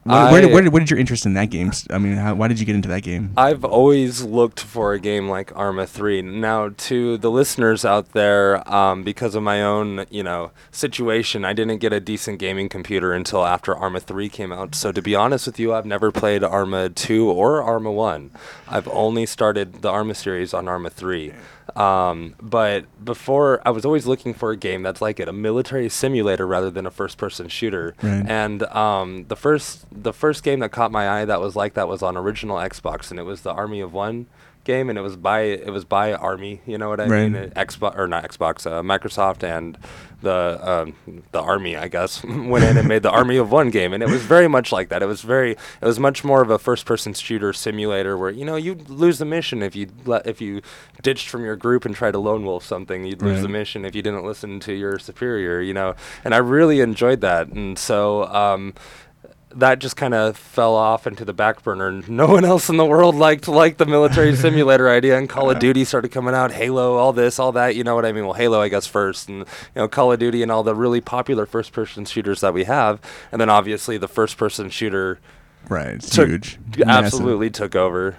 Speaker 1: where, where, did, where, did, where did your interest in that game? I mean, how, why did you get into that game?
Speaker 2: I've always looked for a game like Arma 3. Now, to the listeners out there, um, because of my own, you know, situation, I didn't get a decent gaming computer until after Arma 3 came out. So, to be honest with you, I've never played Arma 2 or Arma 1. I've only started the Arma series on Arma 3. Um, but before, I was always looking for a game that's like it, a military simulator rather than a first-person shooter.
Speaker 1: Right.
Speaker 2: And um, the first the first game that caught my eye that was like that was on original Xbox, and it was the Army of One game, and it was by it was by Army. You know what I
Speaker 1: Right.
Speaker 2: mean? Xbox or not Xbox, uh, Microsoft and the um, the Army, I guess, <laughs> went in and made the Army of One game, and it was very much like that. It was very it was much more of a first person shooter simulator where you know you'd lose the mission if you let if you ditched from your group and tried to lone wolf something. You'd lose the mission if you didn't listen to your superior. You know, and I really enjoyed that, and so. Um, that just kind of fell off into the back burner. and No one else in the world liked like the military <laughs> simulator idea, and Call of Duty started coming out. Halo, all this, all that. You know what I mean? Well, Halo, I guess first, and you know Call of Duty and all the really popular first-person shooters that we have, and then obviously the first-person shooter
Speaker 1: Right, it's
Speaker 2: took-
Speaker 1: huge.
Speaker 2: g-
Speaker 1: Massive.
Speaker 2: absolutely took over.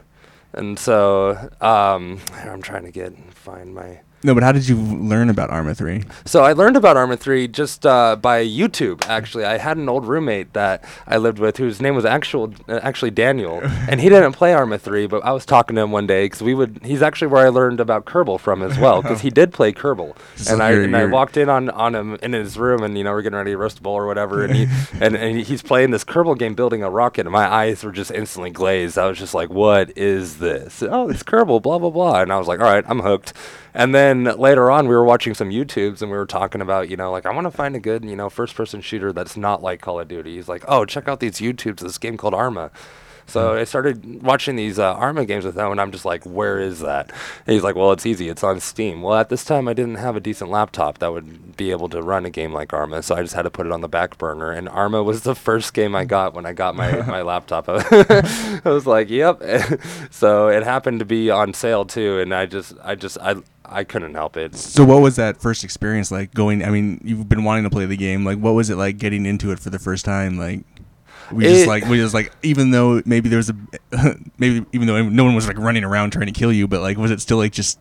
Speaker 2: And so um, I'm trying to get find my.
Speaker 1: No, but how did you learn about Arma 3?
Speaker 2: So I learned about Arma 3 just uh, by YouTube. Actually, I had an old roommate that I lived with whose name was actual uh, actually Daniel, <laughs> and he didn't play Arma 3. But I was talking to him one day because we would. He's actually where I learned about Kerbal from as well because he <laughs> did play Kerbal.
Speaker 1: So
Speaker 2: and I and I walked in on, on him in his room, and you know we're getting ready to roast a bowl or whatever, and he <laughs> and, and he's playing this Kerbal game, building a rocket, and my eyes were just instantly glazed. I was just like, "What is this? Oh, it's Kerbal, blah blah blah." And I was like, "All right, I'm hooked." And then later on, we were watching some YouTubes and we were talking about, you know, like I want to find a good, you know, first-person shooter that's not like Call of Duty. He's like, "Oh, check out these YouTubes. This game called Arma." So I started watching these uh, Arma games with him, and I'm just like, "Where is that?" And he's like, "Well, it's easy. It's on Steam." Well, at this time, I didn't have a decent laptop that would be able to run a game like Arma, so I just had to put it on the back burner. And Arma was the first game I got when I got my <laughs> my laptop. <laughs> I was like, "Yep." <laughs> so it happened to be on sale too, and I just, I just, I. I couldn't help it.
Speaker 1: So what was that first experience like going I mean, you've been wanting to play the game. Like what was it like getting into it for the first time? Like we just like we just like even though maybe there was a <laughs> maybe even though no one was like running around trying to kill you, but like was it still like just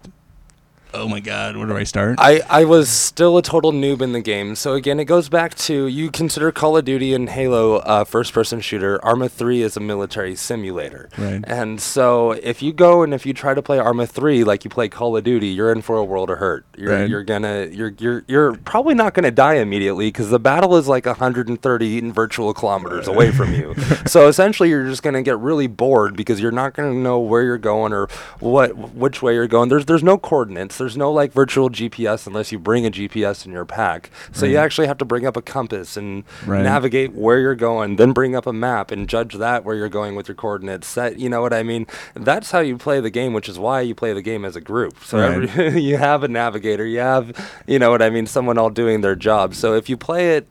Speaker 1: oh my god, where do I start?
Speaker 2: I, I was still a total noob in the game. So again, it goes back to you consider Call of Duty and Halo uh, first-person shooter. Arma 3 is a military simulator.
Speaker 1: Right.
Speaker 2: And so if you go and if you try to play Arma 3 like you play Call of Duty, you're in for a world of hurt. You're
Speaker 1: Right.
Speaker 2: you're gonna you're you're you're probably not gonna die immediately because the battle is like 130 in virtual kilometers away from you. <laughs> so essentially, you're just gonna get really bored because you're not gonna know where you're going or what which way you're going. There's there's no coordinates. GPS. There's no like virtual GPS unless you bring a GPS in your pack. So you actually have to bring up a compass and
Speaker 1: Right.
Speaker 2: navigate where you're going, then bring up a map and judge that where you're going with your coordinates set. You know what I mean? That's how you play the game, which is why you play the game as a group. So
Speaker 1: Right.
Speaker 2: every, <laughs> you have a navigator, you have, you know what I mean, someone all doing their job. So if you play it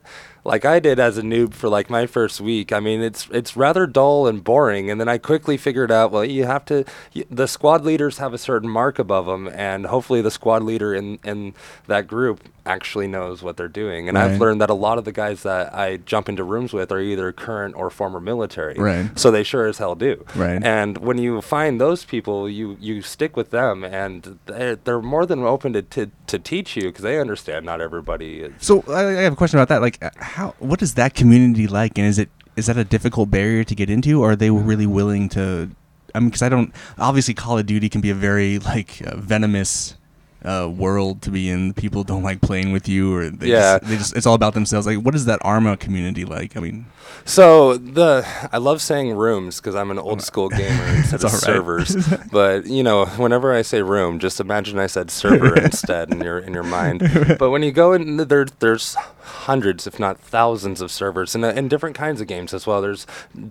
Speaker 2: like I did as a noob for like my first week, I mean it's it's rather dull and boring. And then I quickly figured out, well, you have to. The squad leaders have a certain mark above them, and hopefully the squad leader in in that group actually knows what they're doing. And I've learned that a lot of the guys that I jump into rooms with are either current or former military.
Speaker 1: Right.
Speaker 2: So they sure as hell do.
Speaker 1: Right.
Speaker 2: And when you find those people, you you stick with them, and they're, they're more than open to to, to teach you because they understand not everybody. Is,
Speaker 1: So I, I have a question about that. Like, uh, how what is that community like, and is it is that a difficult barrier to get into, or are they really willing to? I mean, because I don't. Obviously, Call of Duty can be a very like uh, venomous uh, world to be in. People don't like playing with you, or they
Speaker 2: Yeah.
Speaker 1: just, they just it's all about themselves. Like, what is that Arma community like? I mean,
Speaker 2: So the I love saying rooms because I'm an old school <laughs> gamer instead of
Speaker 1: right.
Speaker 2: servers. <laughs> but you know, whenever I say room, just imagine I said server <laughs> instead in your in your mind. But when you go in, there there's hundreds, if not thousands, of servers and in different kinds of games as well. There's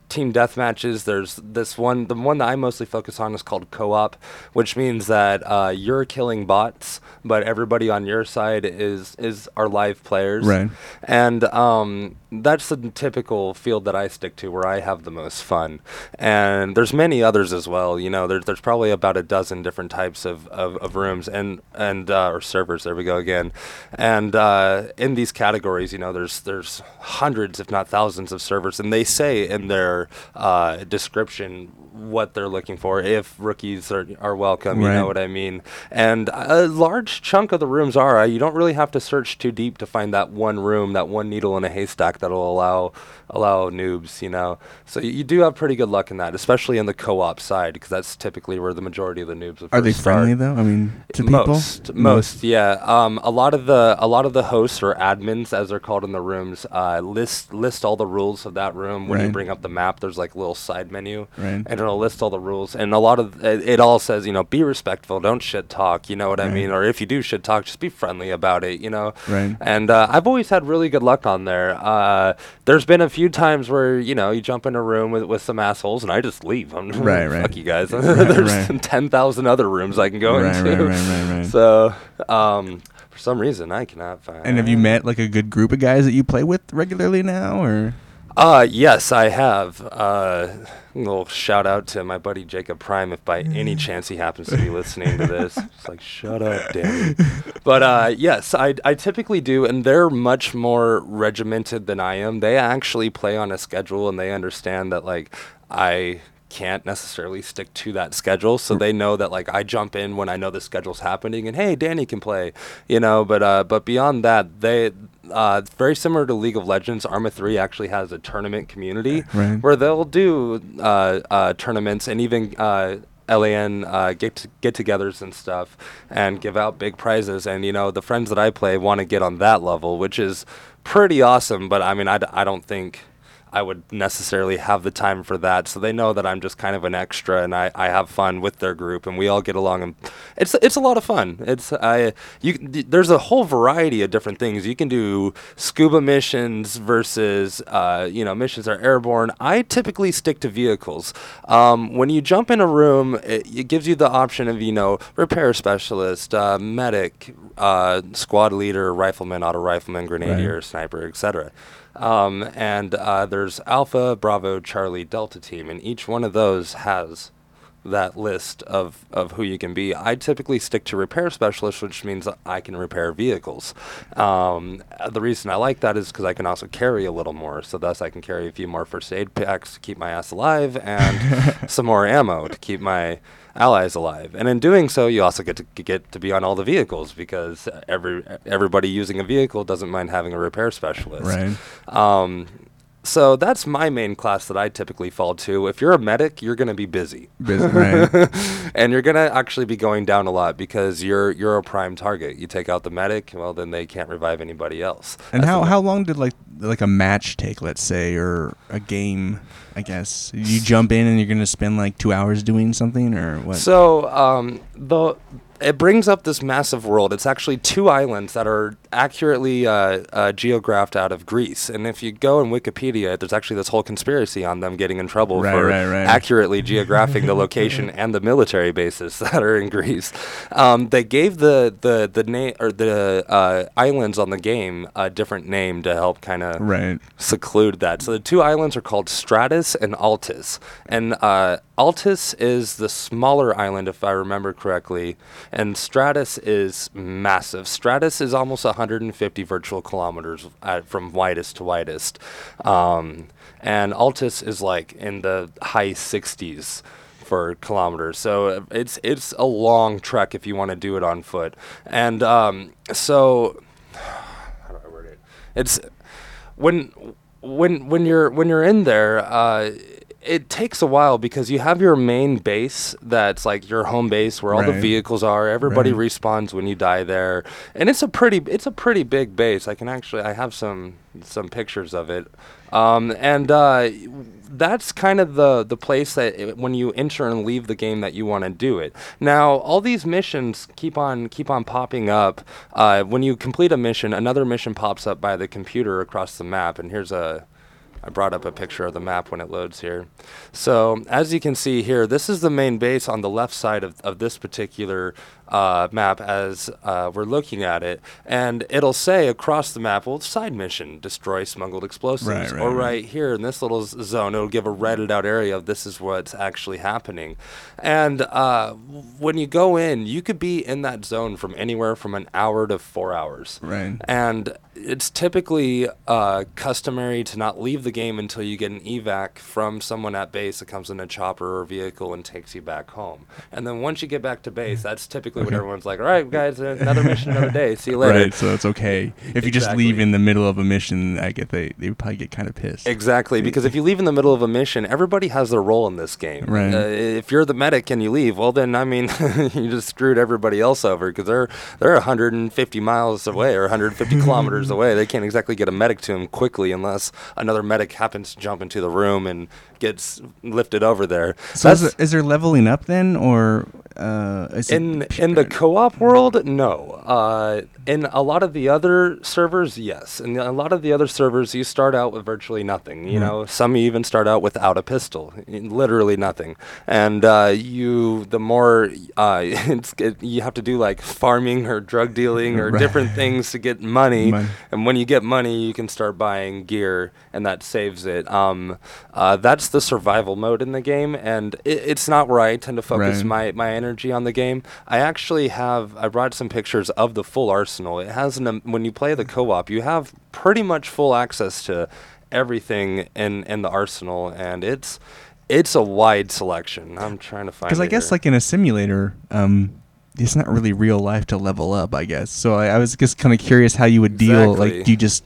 Speaker 2: team death matches. There's this one. The one that I mostly focus on is called co-op, which means that uh, you're killing bots, but everybody on your side is is our live players.
Speaker 1: Right.
Speaker 2: And um, that's the typical field that I stick to, where I have the most fun. And there's many others as well. You know, there's there's probably about a dozen different types of, of, of rooms and and uh, or servers. There we go again. And uh, in these categories, you know, there's there's hundreds, if not thousands, of servers, and they say in their uh, description what they're looking for. If rookies are are welcome, you know what I mean. And a large chunk of the rooms are. uh, You don't really have to search too deep to find that one room, that one needle in a haystack that'll allow allow noobs. You know, so y- you do have pretty good luck in that, especially in the co-op side, because that's typically where the majority of the noobs would
Speaker 1: are they
Speaker 2: start.
Speaker 1: friendly though? I mean, to people.
Speaker 2: Most, most, yeah. Um, a lot of the a lot of the hosts or admins, as they're called in the rooms, uh, list list all the rules of that room. When you bring up the map, there's like a little side menu,
Speaker 1: Right.
Speaker 2: and it'll list all the rules. And a lot of it, it all says, you know, be respectful, don't shit talk. You know what I mean? Or if you do shit talk, just be friendly about it. You know.
Speaker 1: Right.
Speaker 2: And uh, I've always had really good luck on there. Uh, there's been a few times where you know you jump in a room with, with some assholes, and I just leave. I'm
Speaker 1: Right, right.
Speaker 2: Fuck you guys.
Speaker 1: Right, <laughs>
Speaker 2: there's
Speaker 1: right.
Speaker 2: ten thousand other rooms I can go
Speaker 1: Right,
Speaker 2: into.
Speaker 1: right, right, right, right. <laughs>
Speaker 2: So, um, for some reason, I cannot find.
Speaker 1: And have you met like a good group of guys that you play with regularly now, or?
Speaker 2: Uh, yes, I have. Uh, a little shout out to my buddy Jacob Prime, if by any chance he happens to be listening to this. <laughs> It's like, shut up, Danny. But uh, yes, I, I typically do, and they're much more regimented than I am. They actually play on a schedule, and they understand that like I can't necessarily stick to that schedule so they know that like I jump in when I know the schedule's happening and hey Danny can play you know but uh but beyond that they uh very similar to League of Legends Arma 3 actually has a tournament community
Speaker 1: Right.
Speaker 2: where they'll do uh uh tournaments and even uh LAN uh, get get-togethers and stuff, and give out big prizes. And you know, the friends that I play want to get on that level, which is pretty awesome. But I mean, I, d- I don't think I would necessarily have the time for that. So they know that I'm just kind of an extra, and I, I have fun with their group, and we all get along, and it's it's a lot of fun. It's I you there's a whole variety of different things you can do. Scuba missions versus uh, you know missions are airborne. I typically stick to vehicles. Um, when you jump in a room, it, it gives you the option of you know repair specialist, uh, medic, uh, squad leader, rifleman, auto rifleman, grenadier, sniper, etc. Um, and uh, there's Alpha, Bravo, Charlie, Delta team, and each one of those has that list of, of who you can be. I typically stick to repair specialist, which means I can repair vehicles. Um, the reason I like that is because I can also carry a little more, so thus I can carry a few more first aid packs to keep my ass alive and <laughs> some more ammo to keep my allies alive. And in doing so, you also get to get to be on all the vehicles because every everybody using a vehicle doesn't mind having a repair specialist.
Speaker 1: Right.
Speaker 2: Um, so that's my main class that I typically fall to. If you're a medic, you're going to be busy.
Speaker 1: Busy, right. <laughs>
Speaker 2: and you're gonna actually be going down a lot because you're you're a prime target. You take out the medic, well then they can't revive anybody else.
Speaker 1: And
Speaker 2: That's
Speaker 1: how, how long did like like a match take, let's say, or a game? I guess you jump in and you're gonna spend like two hours doing something, or what?
Speaker 2: So um, the it brings up this massive world. It's actually two islands that are accurately uh, uh, geographed out of Greece. And if you go in Wikipedia, there's actually this whole conspiracy on them getting in trouble
Speaker 1: Right,
Speaker 2: for
Speaker 1: right, right.
Speaker 2: accurately <laughs> geographing the location and the military bases <laughs> that are in Greece. Um, they gave the the the name or the uh, islands on the game a different name to help kind of seclude that. So the two islands are called Stratis and Altis. And uh, Altis is the smaller island, if I remember correctly, and Stratis is massive. Stratis is almost 150 virtual kilometers at, from widest to widest. Um, and Altis is like in the high 60s for kilometers. So uh, it's it's a long trek if you want to do it on foot. And um, so <sighs> how do I word it? It's when when when you're when you're in there uh, it takes a while because you have your main base that's like your home base where all the vehicles are everybody
Speaker 1: Right.
Speaker 2: respawns when you die there and it's a pretty it's a pretty big base i can actually i have some some pictures of it um, and uh, that's kind of the the place that it, when you enter and leave the game that you want to do it. Now, all these missions keep on keep on popping up. Uh, when you complete a mission, another mission pops up by the computer across the map, and here's a I brought up a picture of the map when it loads here. So as you can see here, this is the main base on the left side of, of this particular uh, map as uh, we're looking at it. And it'll say across the map, well, side mission, destroy smuggled explosives.
Speaker 1: Right, right,
Speaker 2: or
Speaker 1: right.
Speaker 2: right here in this little zone, it'll give a redded out area of this is what's actually happening. And uh, when you go in, you could be in that zone from anywhere from an hour to four hours.
Speaker 1: Right.
Speaker 2: And it's typically uh, customary to not leave the game until you get an evac from someone at base that comes in a chopper or vehicle and takes you back home. And then once you get back to base, that's typically when
Speaker 1: Okay.
Speaker 2: everyone's like, all right, guys, another mission, another day. See you later.
Speaker 1: Right. So it's okay if you just leave in the middle of a mission. I get they they probably get kind of pissed.
Speaker 2: Exactly, because if you leave in the middle of a mission, everybody has their role in this game.
Speaker 1: Right.
Speaker 2: Uh, if you're the medic and you leave, well, then I mean, <laughs> you just screwed everybody else over because they're they're 150 miles away or 150 kilometers <laughs> away. They can't exactly get a medic to them quickly unless another medic happens to jump into the room and gets lifted over there.
Speaker 1: So is
Speaker 2: That's-
Speaker 1: there, is there leveling up then, or uh, is
Speaker 2: in in the co-op world, no. Uh, in a lot of the other servers, yes. In a lot of the other servers, you start out with virtually nothing. You
Speaker 1: Hmm.
Speaker 2: know, some even start out without a pistol, literally nothing. And uh, you, the more uh, <laughs> it's, it, you have to do like farming or drug dealing or
Speaker 1: Right.
Speaker 2: different things to get money.
Speaker 1: Money.
Speaker 2: And when you get money, you can start buying gear, and that saves it. Um, uh, that's the survival mode in the game, and it, it's not where I tend to focus
Speaker 1: Right.
Speaker 2: my, my energy on the game. I actually have I brought some pictures of the full arsenal. It has an um, when you play the co-op, you have pretty much full access to everything in in the arsenal, and it's it's a wide selection. I'm trying to find
Speaker 1: Because I guess
Speaker 2: here.
Speaker 1: like in a simulator, um, it's not really real life to level up. I guess. So I, I was just kind of curious how you would deal.
Speaker 2: Exactly.
Speaker 1: Like, do you just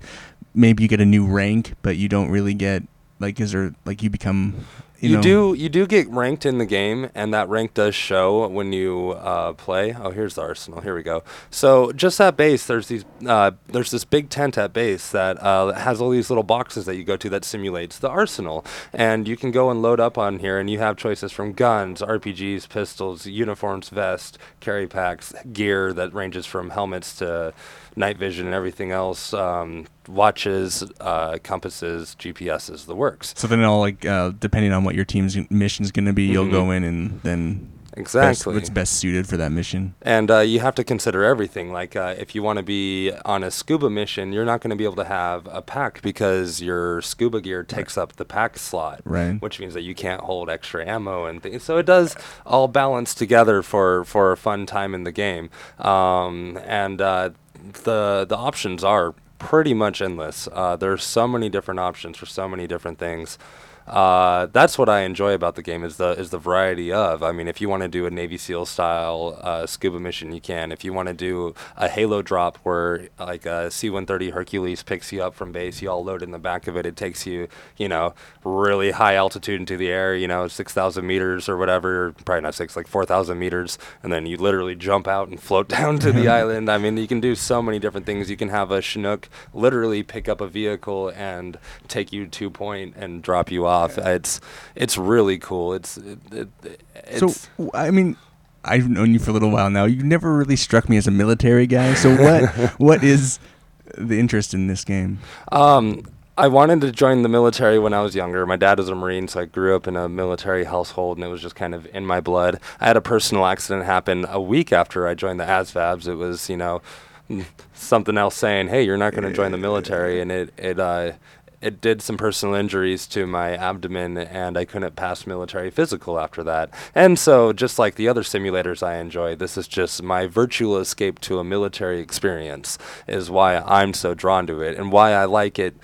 Speaker 1: maybe you get a new rank, but you don't really get like is there like you become you,
Speaker 2: You,
Speaker 1: know,
Speaker 2: do you do get ranked in the game, and that rank does show when you uh, play. Oh, here's the arsenal. Here we go. So just at base, there's these uh, there's this big tent at base that uh, has all these little boxes that you go to that simulates the arsenal, and you can go and load up on here, and you have choices from guns, RPGs, pistols, uniforms, vest, carry packs, gear that ranges from helmets to night vision and everything else, um, watches, uh, compasses, GPSs, the works.
Speaker 1: So then all like uh, depending on what your team's mission is gonna be, you'll
Speaker 2: Mhm.
Speaker 1: go in and then best,
Speaker 2: Exactly.
Speaker 1: what's best suited for that mission.
Speaker 2: And uh, you have to consider everything. Like, uh, if you want to be on a scuba mission, you're not going to be able to have a pack because your scuba gear takes up the pack slot,
Speaker 1: Right.
Speaker 2: which means that you can't hold extra ammo and things. So it does all balance together for, for a fun time in the game. Um, and uh, the the options are pretty much endless. Uh, there's so many different options for so many different things. Uh, that's what I enjoy about the game is the is the variety of. I mean, if you want to do a Navy SEAL style uh, scuba mission, you can. If you want to do a Halo drop where like a C-130 Hercules picks you up from base, you all load in the back of it. It takes you, you know, really high altitude into the air. You know, six thousand meters or whatever. Probably not six, like four thousand meters, and then you literally jump out and float <laughs> down to the <laughs> island. I mean, you can do so many different things. You can have a Chinook literally pick up a vehicle and take you to point and drop you off. It's it's really cool. It's it, it,
Speaker 1: So
Speaker 2: it's
Speaker 1: w- I mean, I've known you for a little while now. You never really struck me as a military guy. So what <laughs> what is the interest in this game?
Speaker 2: Um, I wanted to join the military when I was younger. My dad was a Marine, so I grew up in a military household, and it was just kind of in my blood. I had a personal accident happen a week after I joined the ASVABs. It was, you know, <laughs> something else saying, "Hey, you're not going to join the military," and it it uh, it did some personal injuries to my abdomen, and I couldn't pass military physical after that. And so, just like the other simulators I enjoy, this is just my virtual escape to a military experience. Is why I'm so drawn to it, and why I like it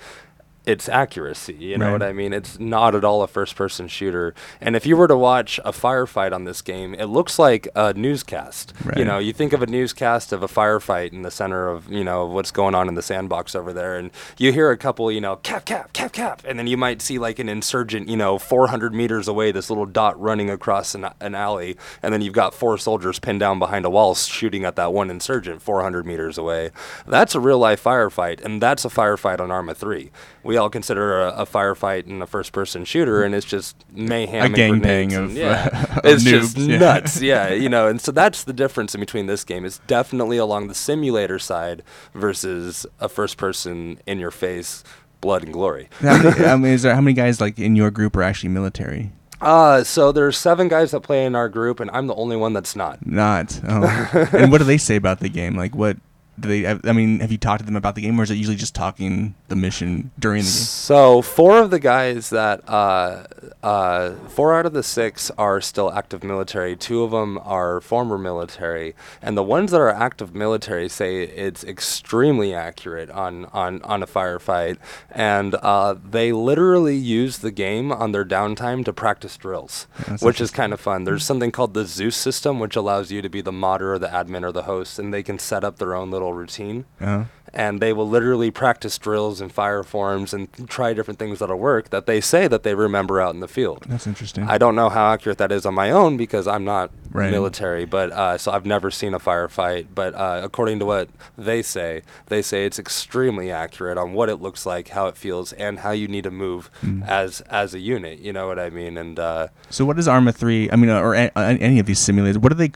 Speaker 2: its accuracy. You know
Speaker 1: Right.
Speaker 2: what I mean? It's not at all a first person shooter. And if you were to watch a firefight on this game, it looks like a newscast. You know, you think of a newscast of a firefight in the center of, you know, what's going on in the sandbox over there. And you hear a couple, you know, cap, cap, cap, cap. And then you might see like an insurgent, you know, 400 meters away, this little dot running across an, an alley. And then you've got four soldiers pinned down behind a wall shooting at that one insurgent 400 meters away. That's a real life firefight. And that's a firefight on Arma 3. We all consider a, a firefight in a first person shooter, and it's just mayhem.
Speaker 1: A
Speaker 2: and
Speaker 1: gangbang of,
Speaker 2: yeah.
Speaker 1: uh, <laughs> of
Speaker 2: it's just
Speaker 1: noobs, yeah.
Speaker 2: nuts. Yeah, <laughs> you know, and so that's the difference in between this game. It's definitely along the simulator side versus a first person in your face blood and glory. <laughs>
Speaker 1: How many, I mean, is there how many guys like in your group are actually military?
Speaker 2: Uh, so there's seven guys that play in our group, and I'm the only one that's not.
Speaker 1: Not. Oh. and what do they say about the game? Like, what do they? I mean, have you talked to them about the game, or is it usually just talking the mission during the game?
Speaker 2: So four of the guys that uh, uh, four out of the six are still active military. Two of them are former military, and the ones that are active military say it's extremely accurate on on on a firefight, and uh, they literally use the game on their downtime to practice drills,
Speaker 1: That's
Speaker 2: which is kind of fun. There's something called the Zeus system, which allows you to be the modder or the admin or the host, and they can set up their own little routine
Speaker 1: Uh,
Speaker 2: and they will literally practice drills and fire forms and try different things that'll work that they say that they remember out in the field.
Speaker 1: that's interesting.
Speaker 2: I don't know how accurate that is on my own because I'm not
Speaker 1: Right.
Speaker 2: military, but uh, so I've never seen a firefight. But uh, according to what they say, they say it's extremely accurate on what it looks like, how it feels, and how you need to move
Speaker 1: Mm.
Speaker 2: as as a unit. You know what I mean? And uh,
Speaker 1: So what is Arma three? I mean, uh, or a, uh, any of these simulators? What do they?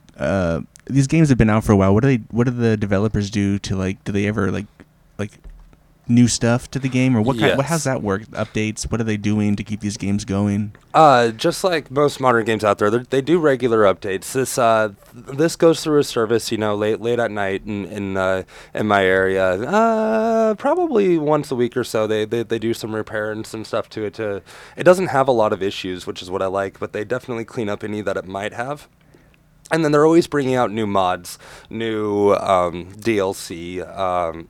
Speaker 1: These games have been out for a while. What do they? What do the developers do to like? Do they ever like, like, new stuff to the game, or what kind? What how's that work? Updates? What are they doing to keep these games going?
Speaker 2: Uh, just like most modern games out there, they do regular updates. This uh, th- this goes through a service, you know, late late at night in in uh, in my area. Uh, probably once a week or so. They, they they do some repair and some stuff to it. To it doesn't have a lot of issues, which is what I like, but they definitely clean up any that it might have. And then they're always bringing out new mods, new um, DLC. Um,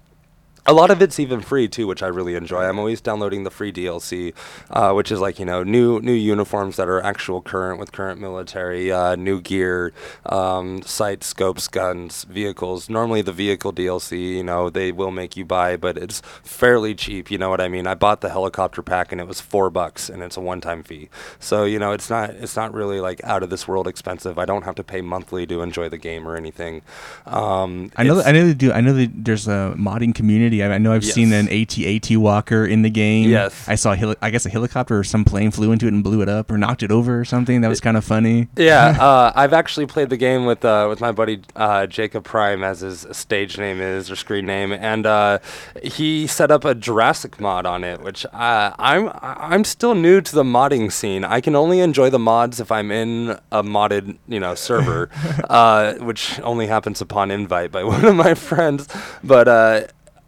Speaker 2: a lot of it's even free too, which I really enjoy. I'm always downloading the free DLC, uh, which is like you know new new uniforms that are actual current with current military, uh, new gear, um, sights, scopes, guns, vehicles. Normally the vehicle DLC, you know, they will make you buy, but it's fairly cheap. You know what I mean? I bought the helicopter pack and it was four bucks, and it's a one-time fee. So you know, it's not it's not really like out of this world expensive. I don't have to pay monthly to enjoy the game or anything. Um,
Speaker 1: I know. That, I know they do. I know that there's a modding community. I, I know I've seen an AT-AT walker in the game.
Speaker 2: Yes.
Speaker 1: I saw. A heli- I guess a helicopter or some plane flew into it and blew it up or knocked it over or something. That was kind of funny.
Speaker 2: Yeah, <laughs> uh, I've actually played the game with uh, with my buddy uh, Jacob Prime, as his stage name is or screen name, and uh, he set up a Jurassic mod on it, which uh, I'm I'm still new to the modding scene. I can only enjoy the mods if I'm in a modded you know server, <laughs> uh, which only happens upon invite by <laughs> one of my friends. But uh,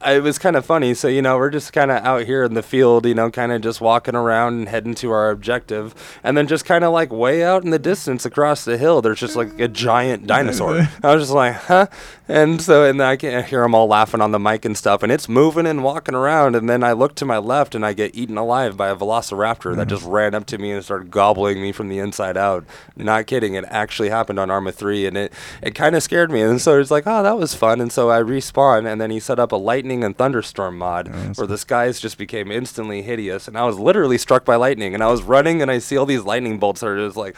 Speaker 2: it was kind of funny. So, you know, we're just kind of out here in the field, you know, kind of just walking around and heading to our objective. And then just kind of like way out in the distance across the hill, there's just like a giant dinosaur. <laughs> I was just like, huh? And so, and I can hear them all laughing on the mic and stuff. And it's moving and walking around. And then I look to my left and I get eaten alive by a velociraptor that just mm. ran up to me and started gobbling me from the inside out. Not kidding. It actually happened on Arma 3. And it, it kind of scared me. And so it's like, oh, that was fun. And so I respawn. And then he set up a lightning and thunderstorm mod where the skies just became instantly hideous. And I was literally struck by lightning. And I was running and I see all these lightning bolts that are just like,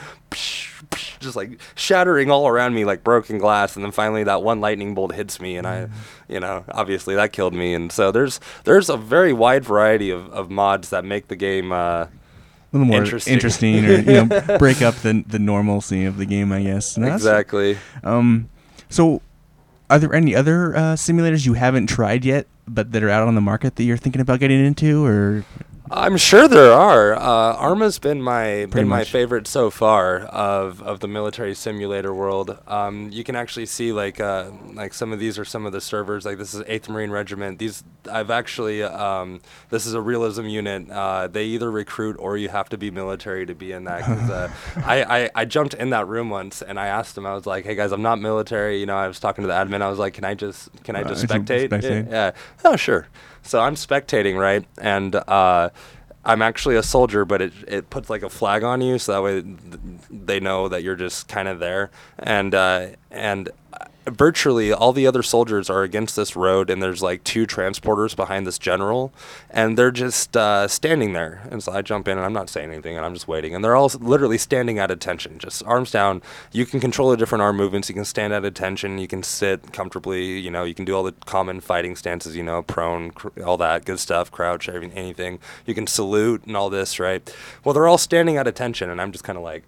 Speaker 2: just like shattering all around me like broken glass. And then finally that one lightning bolt hits me. And I, you know, obviously that killed me. And so there's, there's a very wide variety of, of mods that make the game, uh,
Speaker 1: a little more
Speaker 2: Interesting.
Speaker 1: interesting, or you know, <laughs> break up the the normalcy of the game, I guess. No,
Speaker 2: exactly.
Speaker 1: Um, so, are there any other uh, simulators you haven't tried yet, but that are out on the market that you're thinking about getting into, or
Speaker 2: I'm sure there are. Uh, Arma's been my
Speaker 1: Pretty
Speaker 2: been my
Speaker 1: much.
Speaker 2: favorite so far of, of the military simulator world. Um, you can actually see like uh, like some of these are some of the servers. Like this is Eighth Marine Regiment. These I've actually um, this is a realism unit. Uh, they either recruit or you have to be military to be in that. 'cause, uh, <laughs> I, I I jumped in that room once and I asked them. I was like, Hey guys, I'm not military. You know, I was talking to the admin. I was like, Can I just can I
Speaker 1: Uh,
Speaker 2: just
Speaker 1: just
Speaker 2: spectate?
Speaker 1: spectate?
Speaker 2: Yeah. Oh, sure. So I'm spectating, right? And uh, I'm actually a soldier, but it, it puts like a flag on you, so that way they know that you're just kind of there. And uh, and virtually all the other soldiers are against this road, and there's like two transporters behind this general, and they're just uh, standing there. And so I jump in, and I'm not saying anything, and I'm just waiting. And they're all literally standing at attention, just arms down. You can control the different arm movements. You can stand at attention. You can sit comfortably. You know, you can do all the common fighting stances. You know, prone, cr- all that good stuff, crouch, everything, anything. You can salute and all this, right? Well, they're all standing at attention, and I'm just kind of like,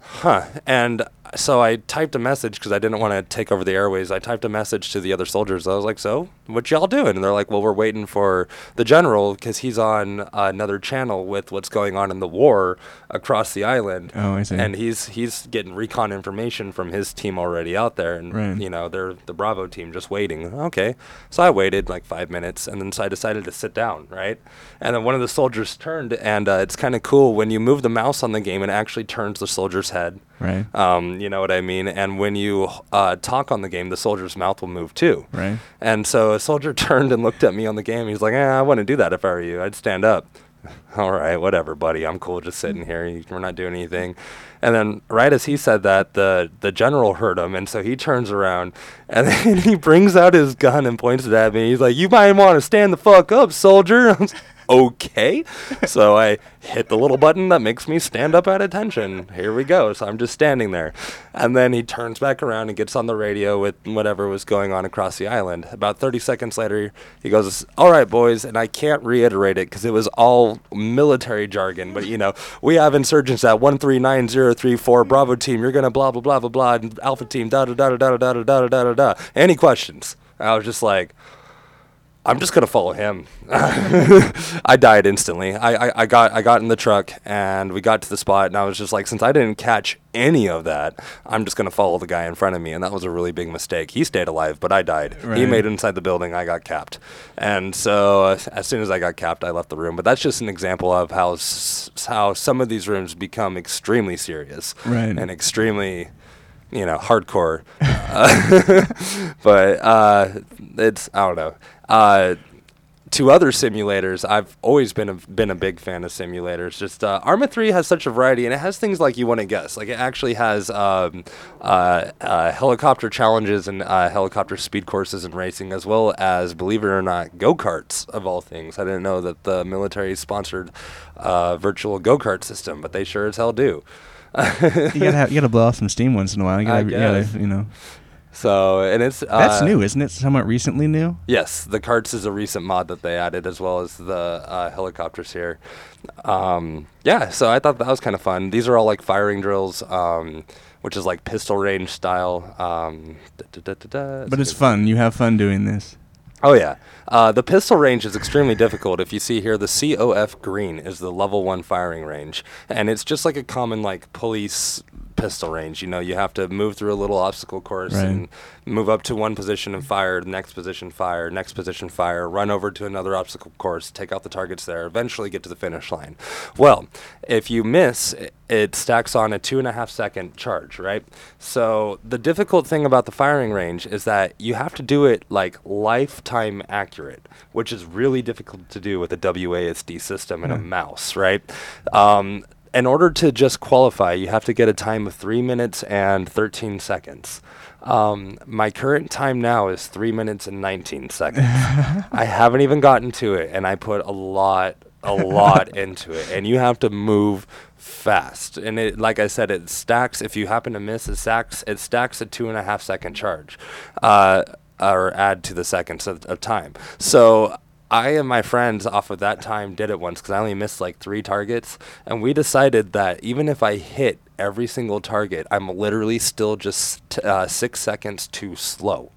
Speaker 2: huh. And so I typed a message because I didn't want to take over the airways. I typed a message to the other soldiers. I was like, "So, what y'all doing?" And they're like, "Well, we're waiting for the general because he's on another channel with what's going on in the war across the island."
Speaker 1: Oh, I see.
Speaker 2: And he's he's getting recon information from his team already out there, and
Speaker 1: Right.
Speaker 2: you know they're the Bravo team just waiting. Okay, so I waited like five minutes, and then so I decided to sit down, right? And then one of the soldiers turned, and uh, it's kind of cool when you move the mouse on the game, it actually turns the soldier's head.
Speaker 1: right,
Speaker 2: Um, you know what I mean? And when you uh, talk on the game, the soldier's mouth will move too.
Speaker 1: right?
Speaker 2: And so a soldier <laughs> turned and looked at me on the game. He's like, eh, I wouldn't do that if I were you. I'd stand up. <laughs> All right, whatever, buddy. I'm cool just sitting here. We're not doing anything. And then right as he said that, the, the general heard him. And so he turns around <laughs> and then he brings out his gun and points it at me. He's like, You might want to stand the fuck up, soldier. Okay. so I hit the little button that makes me stand up at attention. Here we go. So I'm just standing there. And then he turns back around and gets on the radio with whatever was going on across the island. About 30 seconds later, he goes, All right, boys. And I can't reiterate it because it was all military jargon. But, you know, we have insurgents at 139034 Bravo team. You're going to blah, blah, blah, blah, blah. And Alpha team, da, da, da, da, da, da, da, da, da, da. Any questions? I was just like, I'm just gonna follow him. <laughs> I died instantly. I, I, I got I got in the truck and we got to the spot and I was just like, since I didn't catch any of that, I'm just gonna follow the guy in front of me and that was a really big mistake. He stayed alive, but I died. He made it inside the building. I got capped, and so uh, as soon as I got capped, I left the room. But that's just an example of how s- how some of these rooms become extremely serious
Speaker 1: Right.
Speaker 2: and extremely you know, hardcore. Uh, <laughs> but uh, it's I don't know. Uh, to other simulators, I've always been a, been a big fan of simulators. Just uh, Arma 3 has such a variety, and it has things like you want to guess. Like it actually has um, uh, uh, helicopter challenges and uh, helicopter speed courses and racing, as well as, believe it or not, go karts of all things. I didn't know that the military sponsored uh, virtual go kart system, but they sure as hell do.
Speaker 1: you gotta have, you gotta blow off some steam once in a while. You
Speaker 2: I
Speaker 1: gotta, you, gotta, you know,
Speaker 2: So and it's
Speaker 1: that's
Speaker 2: uh,
Speaker 1: new, isn't it? Somewhat recently new.
Speaker 2: Yes, the carts is a recent mod that they added, as well as the uh, helicopters here. Um, yeah, so I thought that was kind of fun. These are all like firing drills, um, which is like pistol range style. Um, da- da- da-.
Speaker 1: But it's fun. You have fun doing this.
Speaker 2: Oh yeah, uh, the pistol range is extremely difficult. If you see here, the COF green is the level one firing range, and it's just like a common like police pistol range. You know, you have to move through a little obstacle course
Speaker 1: Right.
Speaker 2: and move up to one position and fire, next position fire, next position fire, run over to another obstacle course, take out the targets there, eventually get to the finish line. Well, if you miss, it stacks on a two and a half second charge, right? So the difficult thing about the firing range is that you have to do it like lifetime accurate, which is really difficult to do with a WASD system and a mouse, right? Um, in order to just qualify, you have to get a time of three minutes and 13 seconds. Um, my current time now is three minutes and 19 seconds. <laughs> I haven't even gotten to it, and I put a lot, a lot <laughs> into it. And you have to move fast. And it, like I said, it stacks. If you happen to miss, it stacks. It stacks a two and a half second charge, uh, or add to the seconds of, of time. So I and my friends off of that time did it once because I only missed like three targets, and we decided that even if I hit every single target, I'm literally still just uh, six seconds too slow,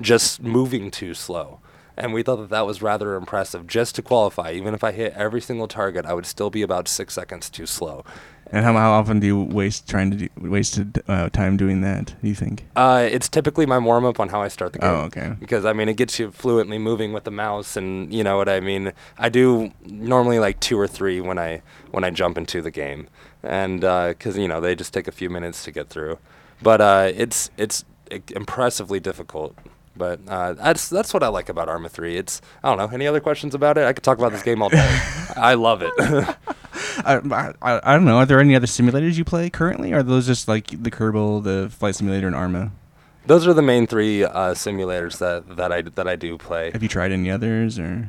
Speaker 2: just moving too slow. And we thought that that was rather impressive. Just to qualify, even if I hit every single target, I would still be about six seconds too slow.
Speaker 1: And how, how often do you waste trying to do, wasted uh, time doing that? Do you think?
Speaker 2: Uh, it's typically my warm up on how I start the game.
Speaker 1: Oh, okay.
Speaker 2: Because I mean, it gets you fluently moving with the mouse, and you know what I mean. I do normally like two or three when I when I jump into the game, and because you know they just take a few minutes to get through, but uh, it's it's impressively difficult. But uh, that's that's what I like about Arma 3. It's I don't know. Any other questions about it? I could talk about this game all day. <laughs> I love it. <laughs>
Speaker 1: I, I, I don't know. Are there any other simulators you play currently? Or are those just like the Kerbal, the Flight Simulator, and Arma?
Speaker 2: Those are the main three uh, simulators that, that I that I do play.
Speaker 1: Have you tried any others? Or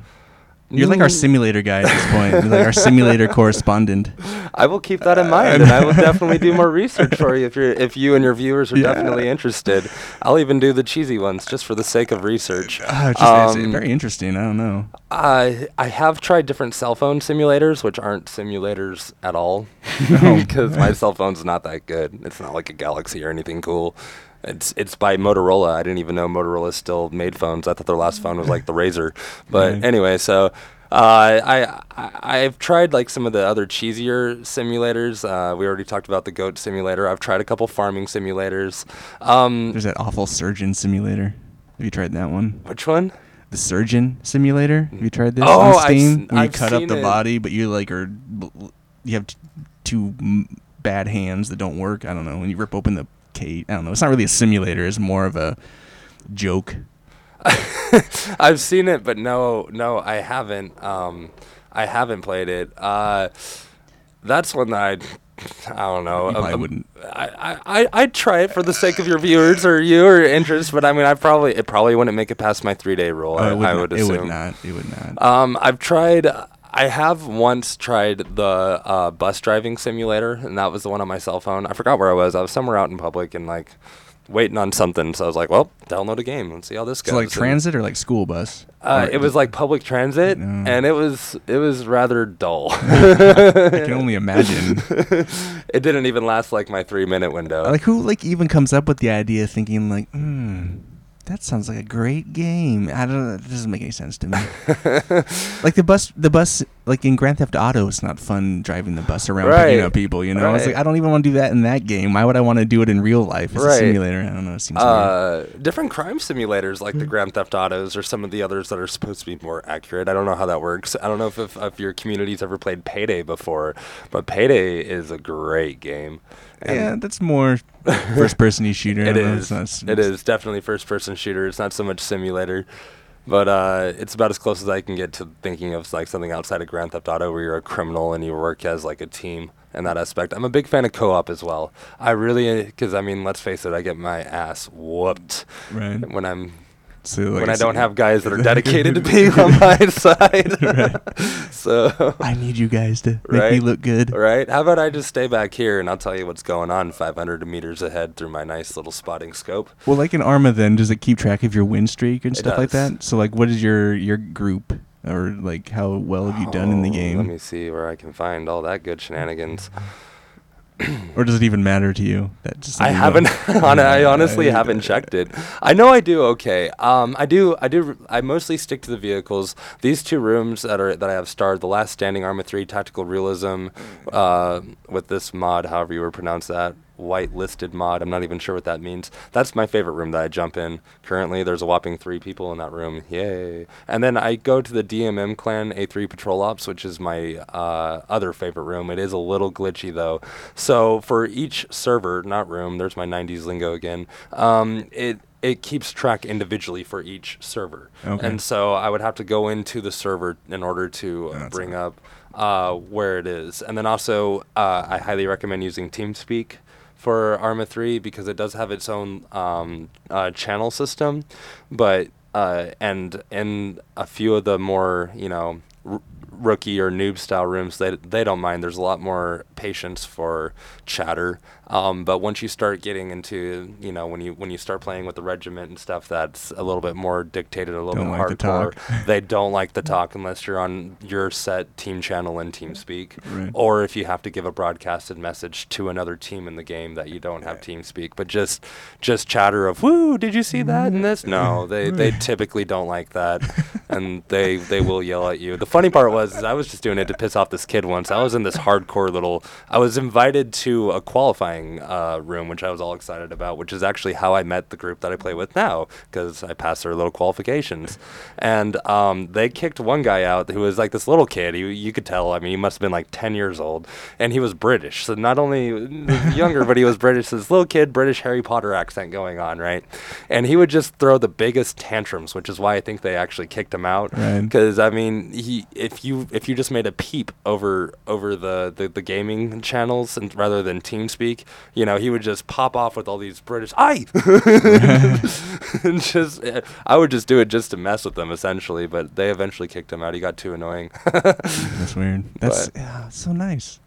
Speaker 1: you're like our
Speaker 2: Mm.
Speaker 1: simulator guy at this point. You're like our <laughs> simulator correspondent.
Speaker 2: I will keep that in mind, and I will definitely do more research for you if you're if you and your viewers are
Speaker 1: Yeah.
Speaker 2: definitely interested. I'll even do the cheesy ones just for the sake of research.
Speaker 1: Uh, just,
Speaker 2: Um,
Speaker 1: very interesting. I don't know.
Speaker 2: I I have tried different cell phone simulators, which aren't simulators at all, <laughs> because <laughs> my cell phone's not that good. It's not like a Galaxy or anything cool. It's it's by Motorola. I didn't even know Motorola still made phones. I thought their last phone was like the Razor. But
Speaker 1: Right.
Speaker 2: anyway, so. Uh, I, I I've tried like some of the other cheesier simulators. Uh, we already talked about the goat simulator. I've tried a couple farming simulators. Um,
Speaker 1: There's that awful surgeon simulator. Have you tried that one?
Speaker 2: which one?
Speaker 1: The surgeon simulator. Have you tried this
Speaker 2: Oh,
Speaker 1: on
Speaker 2: I've
Speaker 1: Steam?
Speaker 2: s-
Speaker 1: Where you
Speaker 2: I've
Speaker 1: cut up the
Speaker 2: it.
Speaker 1: body, but you like are you have t- two m- bad hands that don't work. I don't know. When you rip open the cage, I don't know. It's not really a simulator. It's more of a joke. <laughs>
Speaker 2: I've seen it, but no, no, I haven't. Um, I haven't played it. Uh, that's one that I, I don't know.
Speaker 1: You
Speaker 2: um,
Speaker 1: wouldn't.
Speaker 2: I, I, I, I'd try it for the sake of your viewers or your interest, but I mean, I probably it probably wouldn't make it past my three day rule.
Speaker 1: Uh,
Speaker 2: I,
Speaker 1: would
Speaker 2: I
Speaker 1: not,
Speaker 2: would
Speaker 1: it would not. It would not.
Speaker 2: Um, I've tried. I have once tried the uh, bus driving simulator, and that was the one on my cell phone. I forgot where I was. I was somewhere out in public and like waiting on something. So I was like, "Well, download a game and see how this goes."
Speaker 1: so like
Speaker 2: And,
Speaker 1: transit or like school bus?
Speaker 2: Uh,
Speaker 1: Or-
Speaker 2: it was like public transit,
Speaker 1: No.
Speaker 2: and it was it was rather dull. <laughs>
Speaker 1: I can only imagine. <laughs>
Speaker 2: it didn't even last like my three minute window.
Speaker 1: like who like even comes up with the idea thinking like, hmm, that sounds like a great game. I don't know. It doesn't make any sense to me. <laughs> like the bus, the bus, like in Grand Theft Auto, it's not fun driving the bus around picking
Speaker 2: Right.
Speaker 1: up people. You know,
Speaker 2: Right.
Speaker 1: like I don't even want to do that in that game. Why would I want to do it in real life? It's
Speaker 2: Right.
Speaker 1: a simulator. I don't know. It seems weird.
Speaker 2: Uh, different crime simulators like the
Speaker 1: Hmm.
Speaker 2: Grand Theft Autos or some of the others that are supposed to be more accurate. I don't know how that works. I don't know if, if, if your community's ever played Payday before, but Payday is a great game. And
Speaker 1: Yeah, that's more first-person <laughs> shooter. I
Speaker 2: It
Speaker 1: don't it's
Speaker 2: it is definitely first-person shooter. It's not so much simulator, but uh, it's about as close as I can get to thinking of like something outside of Grand Theft Auto, where you're a criminal and you work as like a team in that aspect. I'm a big fan of co-op as well. I really, because I mean, let's face it, I get my ass whooped
Speaker 1: Right.
Speaker 2: when I'm
Speaker 1: So like
Speaker 2: when I don't have guys that are dedicated to being on <laughs> my side. <laughs> <laughs> so.
Speaker 1: I need you guys to make me look good.
Speaker 2: Right? How about I just stay back here and I'll tell you what's going on 500 meters ahead through my nice little spotting scope.
Speaker 1: Well, like in Arma, then does it keep track of your win streak and
Speaker 2: It
Speaker 1: stuff like that? So, like, what is your your group, or like how well have you done in the
Speaker 2: Oh,
Speaker 1: game,
Speaker 2: Let me see where I can find all that good shenanigans. <clears throat>
Speaker 1: or does it even matter to you? That just
Speaker 2: I haven't. <laughs> <laughs> hon- I honestly
Speaker 1: Yeah,
Speaker 2: haven't checked it. I know I do okay. Um, I do. I do. I mostly stick to the vehicles. These two rooms that are that I have starred: the Last Standing Arma Three Tactical Realism, uh, with this mod, however you would pronounce that, white listed mod. I'm not even sure what that means. That's my favorite room that I jump in. Currently, there's a whopping three people in that room. Yay! And then I go to the DMM Clan A3 Patrol Ops, which is my uh, other favorite room. It is a little glitchy though. So for each server, not room, there's my 90s lingo again. Um, it it keeps track individually for each server,
Speaker 1: Okay.
Speaker 2: and so I would have to go into the server in order to uh, bring up uh, where it is, and then also uh, I highly recommend using TeamSpeak for Arma 3 because it does have its own um, uh, channel system, but uh, and in a few of the more you know r- rookie or noob style rooms, they they don't mind. There's a lot more patience for chatter. Um, but once you start getting into, you know, when you when you start playing with the regiment and stuff, that's a little bit more dictated, a little
Speaker 1: Don't
Speaker 2: bit
Speaker 1: like the
Speaker 2: hardcore.
Speaker 1: talk. <laughs>
Speaker 2: they don't like the talk unless you're on your set team channel in TeamSpeak,
Speaker 1: Right.
Speaker 2: or if you have to give a broadcasted message to another team in the game that you don't have TeamSpeak. But just just chatter of "Woo, did you see that and this?" No, <laughs> they they typically don't like that, <laughs> and they they will yell at you. The funny part was is I was just doing it to piss off this kid once. I was in this hardcore little. I was invited to a qualifying uh, room, which I was all excited about, which is actually how I met the group that I play with now, because I passed their little qualifications, and um, they kicked one guy out who was like this little kid. He, you could tell. I mean, he must have been like ten years old, and he was British. So not only younger, but he was British. This little kid, British Harry Potter accent going on, right? And he would just throw the biggest tantrums, which is why I think they actually kicked him out.
Speaker 1: Right.
Speaker 2: Because I mean, he if you if you just made a peep over over the, the, the gaming channels and rather than TeamSpeak, you know, he would just pop off with all these British "I," and <laughs> <laughs> just I would just do it just to mess with them essentially. But they eventually kicked him out. He got too annoying.
Speaker 1: That's weird. That's <laughs>
Speaker 2: But-
Speaker 1: yeah, so nice.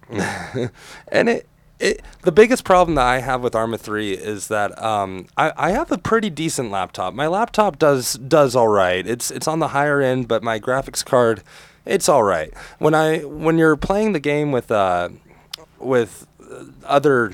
Speaker 2: and it, it the biggest problem that I have with Arma 3 is that um, I, I have a pretty decent laptop. My laptop does does all right. It's it's on the higher end, but my graphics card, it's all right. When I when you're playing the game with uh, with other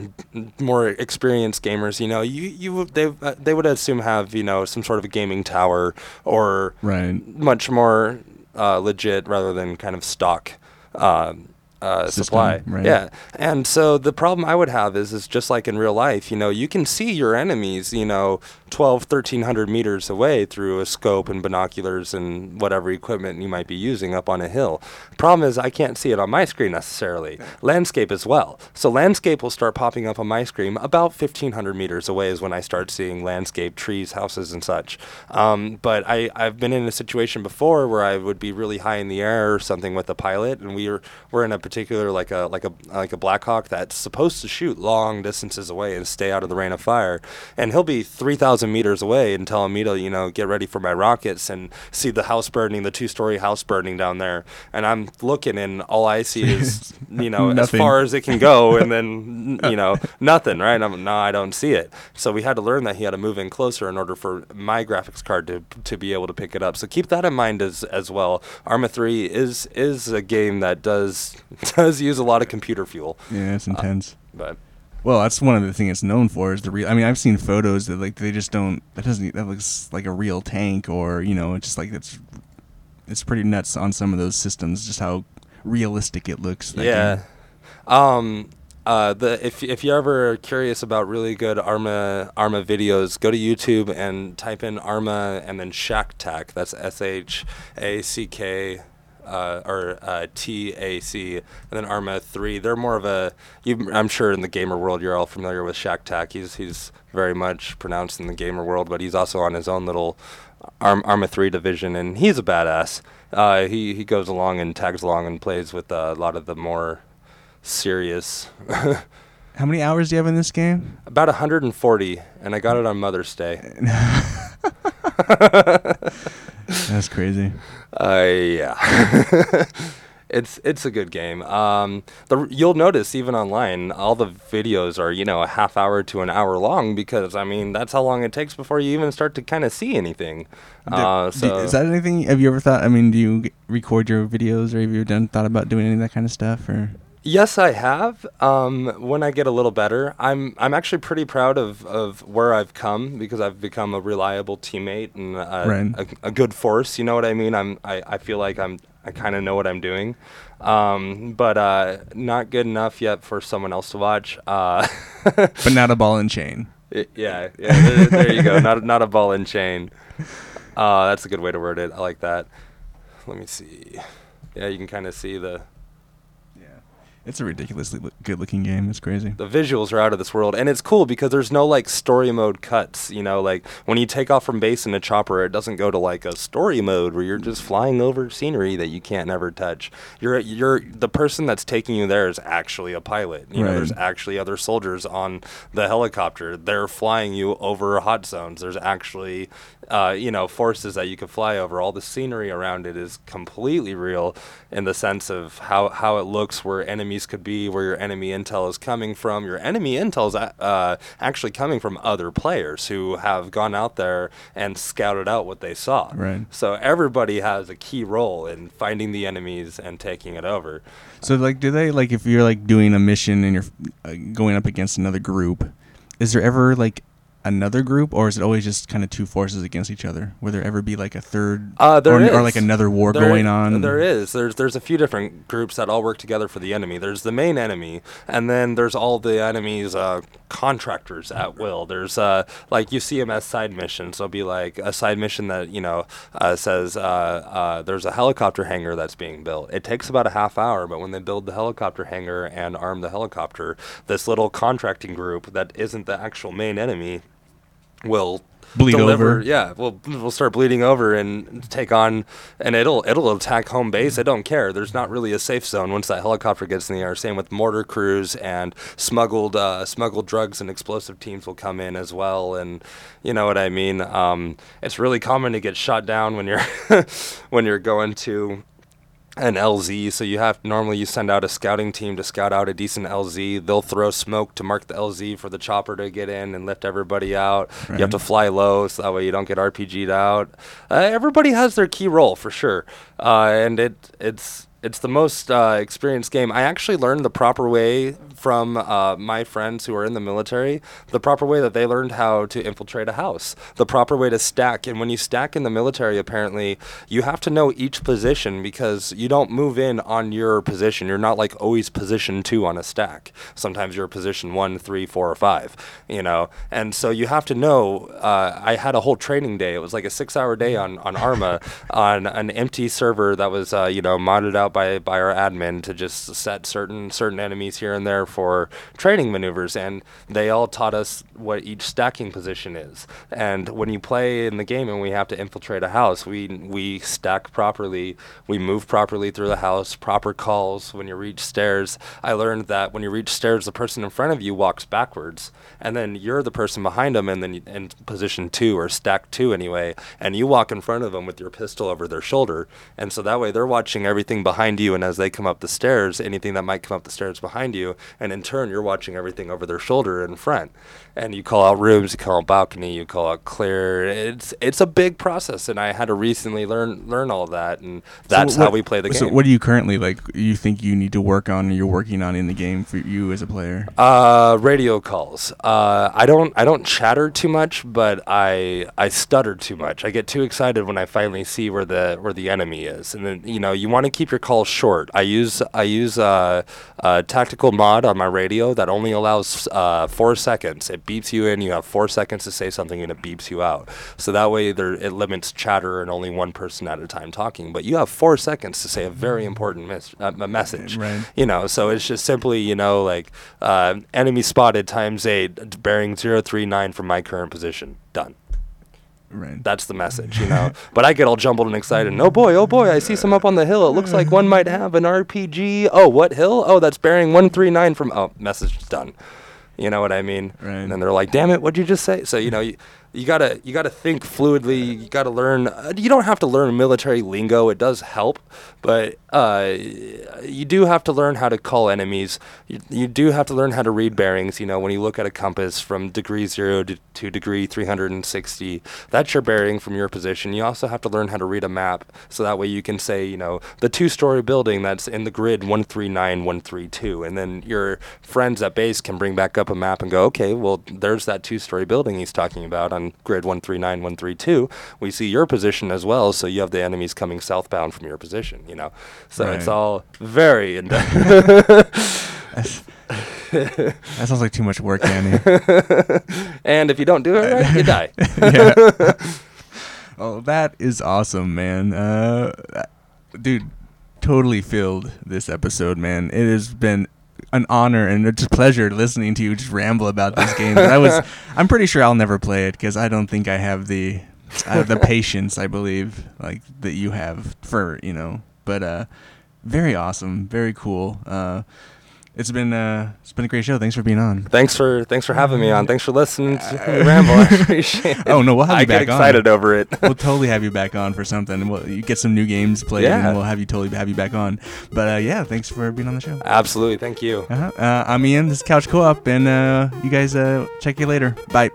Speaker 2: more experienced gamers, you know, you you they uh, they would assume have you know some sort of a gaming tower or
Speaker 1: Right.
Speaker 2: much more uh, legit rather than kind of stock um, uh,
Speaker 1: System,
Speaker 2: supply.
Speaker 1: right.
Speaker 2: Yeah, and so the problem I would have is, is just like in real life, you know, you can see your enemies, you know, 12, 1300 meters away through a scope and binoculars and whatever equipment you might be using up on a hill. Problem is, I can't see it on my screen necessarily. Landscape as well. So landscape will start popping up on my screen about 1500 meters away is when I start seeing landscape, trees, houses, and such. Um, but I, I've been in a situation before where I would be really high in the air or something with a pilot, and we were, we're in a particular like a like a like a Black Hawk that's supposed to shoot long distances away and stay out of the rain of fire, and he'll be 3,000 meters away and telling me to you know get ready for my rockets and see the house burning, the two-story house burning down there, and I'm looking and all I see <laughs> is you know as far as it can go, <laughs> and then you know nothing, right? I'm no, I don't see it. So we had to learn that he had to move in closer in order for my graphics card to to be able to pick it up. So keep that in mind as as well. Arma 3 is is a game that does <laughs> does use a lot of computer fuel,
Speaker 1: Yeah, it's intense.
Speaker 2: but
Speaker 1: Well, that's one of the things it's known for is the real. I mean, I've seen photos that like they just don't. That doesn't. That looks like a real tank, or you know, it's just like it's. It's pretty nuts on some of those systems, just how realistic it looks.
Speaker 2: yeah. Um uh, the if if you're ever curious about really good Arma Arma videos, go to YouTube and type in Arma and then Shack. That's S H A C K uh, or uh, T A C, and then Arma Three. They're more of a. I'm sure in the gamer world you're all familiar with Shack Tac. He's he's very much pronounced in the gamer world, but he's also on his own little Arm, Arma Three division, and he's a badass. Uh, he he goes along and tags along and plays with uh, a lot of the more serious. <laughs>
Speaker 1: How many hours do you have in this game?
Speaker 2: About 140, and I got it on Mother's Day. <laughs>
Speaker 1: That's crazy.
Speaker 2: Uh, yeah. <laughs> it's it's a good game. Um, the you'll notice even online, all the videos are you know a half hour to an hour long because I mean that's how long it takes before you even start to kind of see anything. Uh,
Speaker 1: Do-
Speaker 2: so
Speaker 1: is that anything? Have you ever thought? I mean, do you record your videos, or have you done thought about doing any of that kind of stuff? Or
Speaker 2: Yes, I have. Um, when I get a little better, I'm I'm actually pretty proud of, of where I've come because I've become a reliable teammate and a,
Speaker 1: Right.
Speaker 2: a, a good force. You know what I mean? I'm I, I feel like I'm I kind of know what I'm doing, um, but uh, not good enough yet for someone else to watch. Uh, <laughs>
Speaker 1: but not a ball and chain.
Speaker 2: I- yeah, yeah. There, there you go. Not not a ball and chain. Uh, that's a good way to word it. I like that. Let me see. Yeah, you can kind of see the.
Speaker 1: It's a ridiculously look- good-looking game. It's crazy.
Speaker 2: the visuals are out of this world and it's cool because there's no like story mode cuts you know like when you take off from base in a chopper it doesn't go to like a story mode where you're just flying over scenery that you can't ever touch you're you're the person that's taking you there is actually a pilot you know
Speaker 1: Right.
Speaker 2: there's actually other soldiers on the helicopter they're flying you over hot zones there's actually uh, you know forces that you can fly over all the scenery around it is completely real in the sense of how, how it looks where enemies could be where your enemy intel is coming from your enemy intel is uh, actually coming from other players who have gone out there and scouted out what they saw
Speaker 1: Right.
Speaker 2: so everybody has a key role in finding the enemies and taking it over
Speaker 1: So like, do they like if you're like doing a mission and you're uh, going up against another group? Is there ever like another group, or is it always just kind of two forces against each other? Will there ever be like a third,
Speaker 2: Uh, there
Speaker 1: or, or like another war
Speaker 2: There
Speaker 1: going on?
Speaker 2: There is. There's there's a few different groups that all work together for the enemy. There's the main enemy, and then there's all the enemy's uh, contractors at will. There's uh, like you see them as side missions. There'll be like a side mission that you know uh, says uh, uh, there's a helicopter hangar that's being built. It takes about a half hour, but when they build the helicopter hangar and arm the helicopter, this little contracting group that isn't the actual main enemy will
Speaker 1: Bleed
Speaker 2: deliver.
Speaker 1: over.
Speaker 2: Yeah, we'll we'll start bleeding over and take on, and it'll it'll attack home base. I don't care. There's not really a safe zone once that helicopter gets in the air. Same with mortar crews and smuggled uh, smuggled drugs and explosive teams will come in as well. And you know what I mean. Um, it's really common to get shot down when you're <laughs> when you're going to an LZ. So you have normally you send out a scouting team to scout out a decent LZ. They'll throw smoke to mark the LZ for the chopper to get in and lift everybody out. You have to fly low so that way you don't get RPG'd out. Uh, everybody has their key role for sure, uh, and it it's. It's the most uh, experienced game. I actually learned the proper way from uh, my friends who are in the military. The proper way that they learned how to infiltrate a house. The proper way to stack. And when you stack in the military, apparently, you have to know each position because you don't move in on your position. You're not like always position two on a stack. Sometimes you're position one, three, four, or five. You know, and so you have to know. Uh, I had a whole training day. It was like a six-hour day on on Arma <laughs> on an empty server that was uh, you know modded out by by our admin to just set certain certain enemies here and there for training maneuvers, and they all taught us what each stacking position is. And when you play in the game and we have to infiltrate a house, we we stack properly, we move properly through the house, proper calls. When you reach stairs, I learned that when you reach stairs, the person in front of you walks backwards, and then you're the person behind them, and then in position two or stack two anyway, and you walk in front of them with your pistol over their shoulder, and so that way they're watching everything behind you, and as they come up the stairs, anything that might come up the stairs behind you, and in turn you're watching everything over their shoulder in front, and you call out rooms, you call out balcony, you call out clear. It's it's a big process, and I had to recently learn learn all that, and that's
Speaker 1: So
Speaker 2: how we play the
Speaker 1: So
Speaker 2: game.
Speaker 1: So, what do you currently like? You think you need to work on? Or you're working on in the game for you as a player?
Speaker 2: Uh, radio calls. Uh, I don't I don't chatter too much, but I I stutter too much. I get too excited when I finally see where the where the enemy is, and then you know you want to keep your calls short. I use I use uh, a tactical mod on my radio that only allows uh, four seconds. It beeps you in. You have four seconds to say something, and it beeps you out. So that way there it limits chatter and only one person at a time talking. But you have four seconds to say a very important mes- uh, a message
Speaker 1: Right.
Speaker 2: you know so it's just simply you know like uh, enemy spotted times eight bearing 039 from my current position done
Speaker 1: Right.
Speaker 2: that's the message you <laughs> know but i get all jumbled and excited and oh boy oh boy i see some up on the hill it looks like one might have an rpg oh what hill oh that's bearing 139 from oh message done you know what i mean
Speaker 1: Right.
Speaker 2: and then they're like damn it what'd you just say so you know you, gotta you gotta think fluidly you gotta learn uh, you don't have to learn military lingo it does help but uh, you do have to learn how to call enemies. You, you do have to learn how to read bearings you know when you look at a compass from degree 0 to, to degree 360 that's your bearing from your position. You also have to learn how to read a map so that way you can say you know the two story building that's in the grid 139 132 and then your friends at base can bring back up a map and go okay well there's that two story building he's talking about on grid 139 132 we see your position as well so you have the enemies coming southbound from your position you know so it's all very in
Speaker 1: That's- that sounds like too much work, Danny. <laughs>
Speaker 2: and if you don't do it right you die <laughs>
Speaker 1: yeah. Oh, that is awesome, man. Uh, dude, totally filled this episode, man. It has been an honor and it's a pleasure listening to you just ramble about this game. I was, <laughs> I'm pretty sure I'll never play it because I don't think I have the, uh, the <laughs> patience I believe like that you have for you know. But uh, very awesome, very cool. Uh, it's been uh, it's been a great show. Thanks for being on.
Speaker 2: Thanks for thanks for having me on. Thanks for listening to ramble. I <laughs> appreciate it.
Speaker 1: Oh no, we'll have you
Speaker 2: I
Speaker 1: back
Speaker 2: get excited
Speaker 1: on.
Speaker 2: over it.
Speaker 1: we'll totally have you back on for something. We'll you get some new games played,
Speaker 2: Yeah.
Speaker 1: and we'll have you totally have you back on. But uh, yeah, thanks for being on the show.
Speaker 2: Absolutely. Thank you.
Speaker 1: Uh-huh. Uh, I'm Ian. This is Couch Co-op, and uh, you guys uh, check you later. Bye.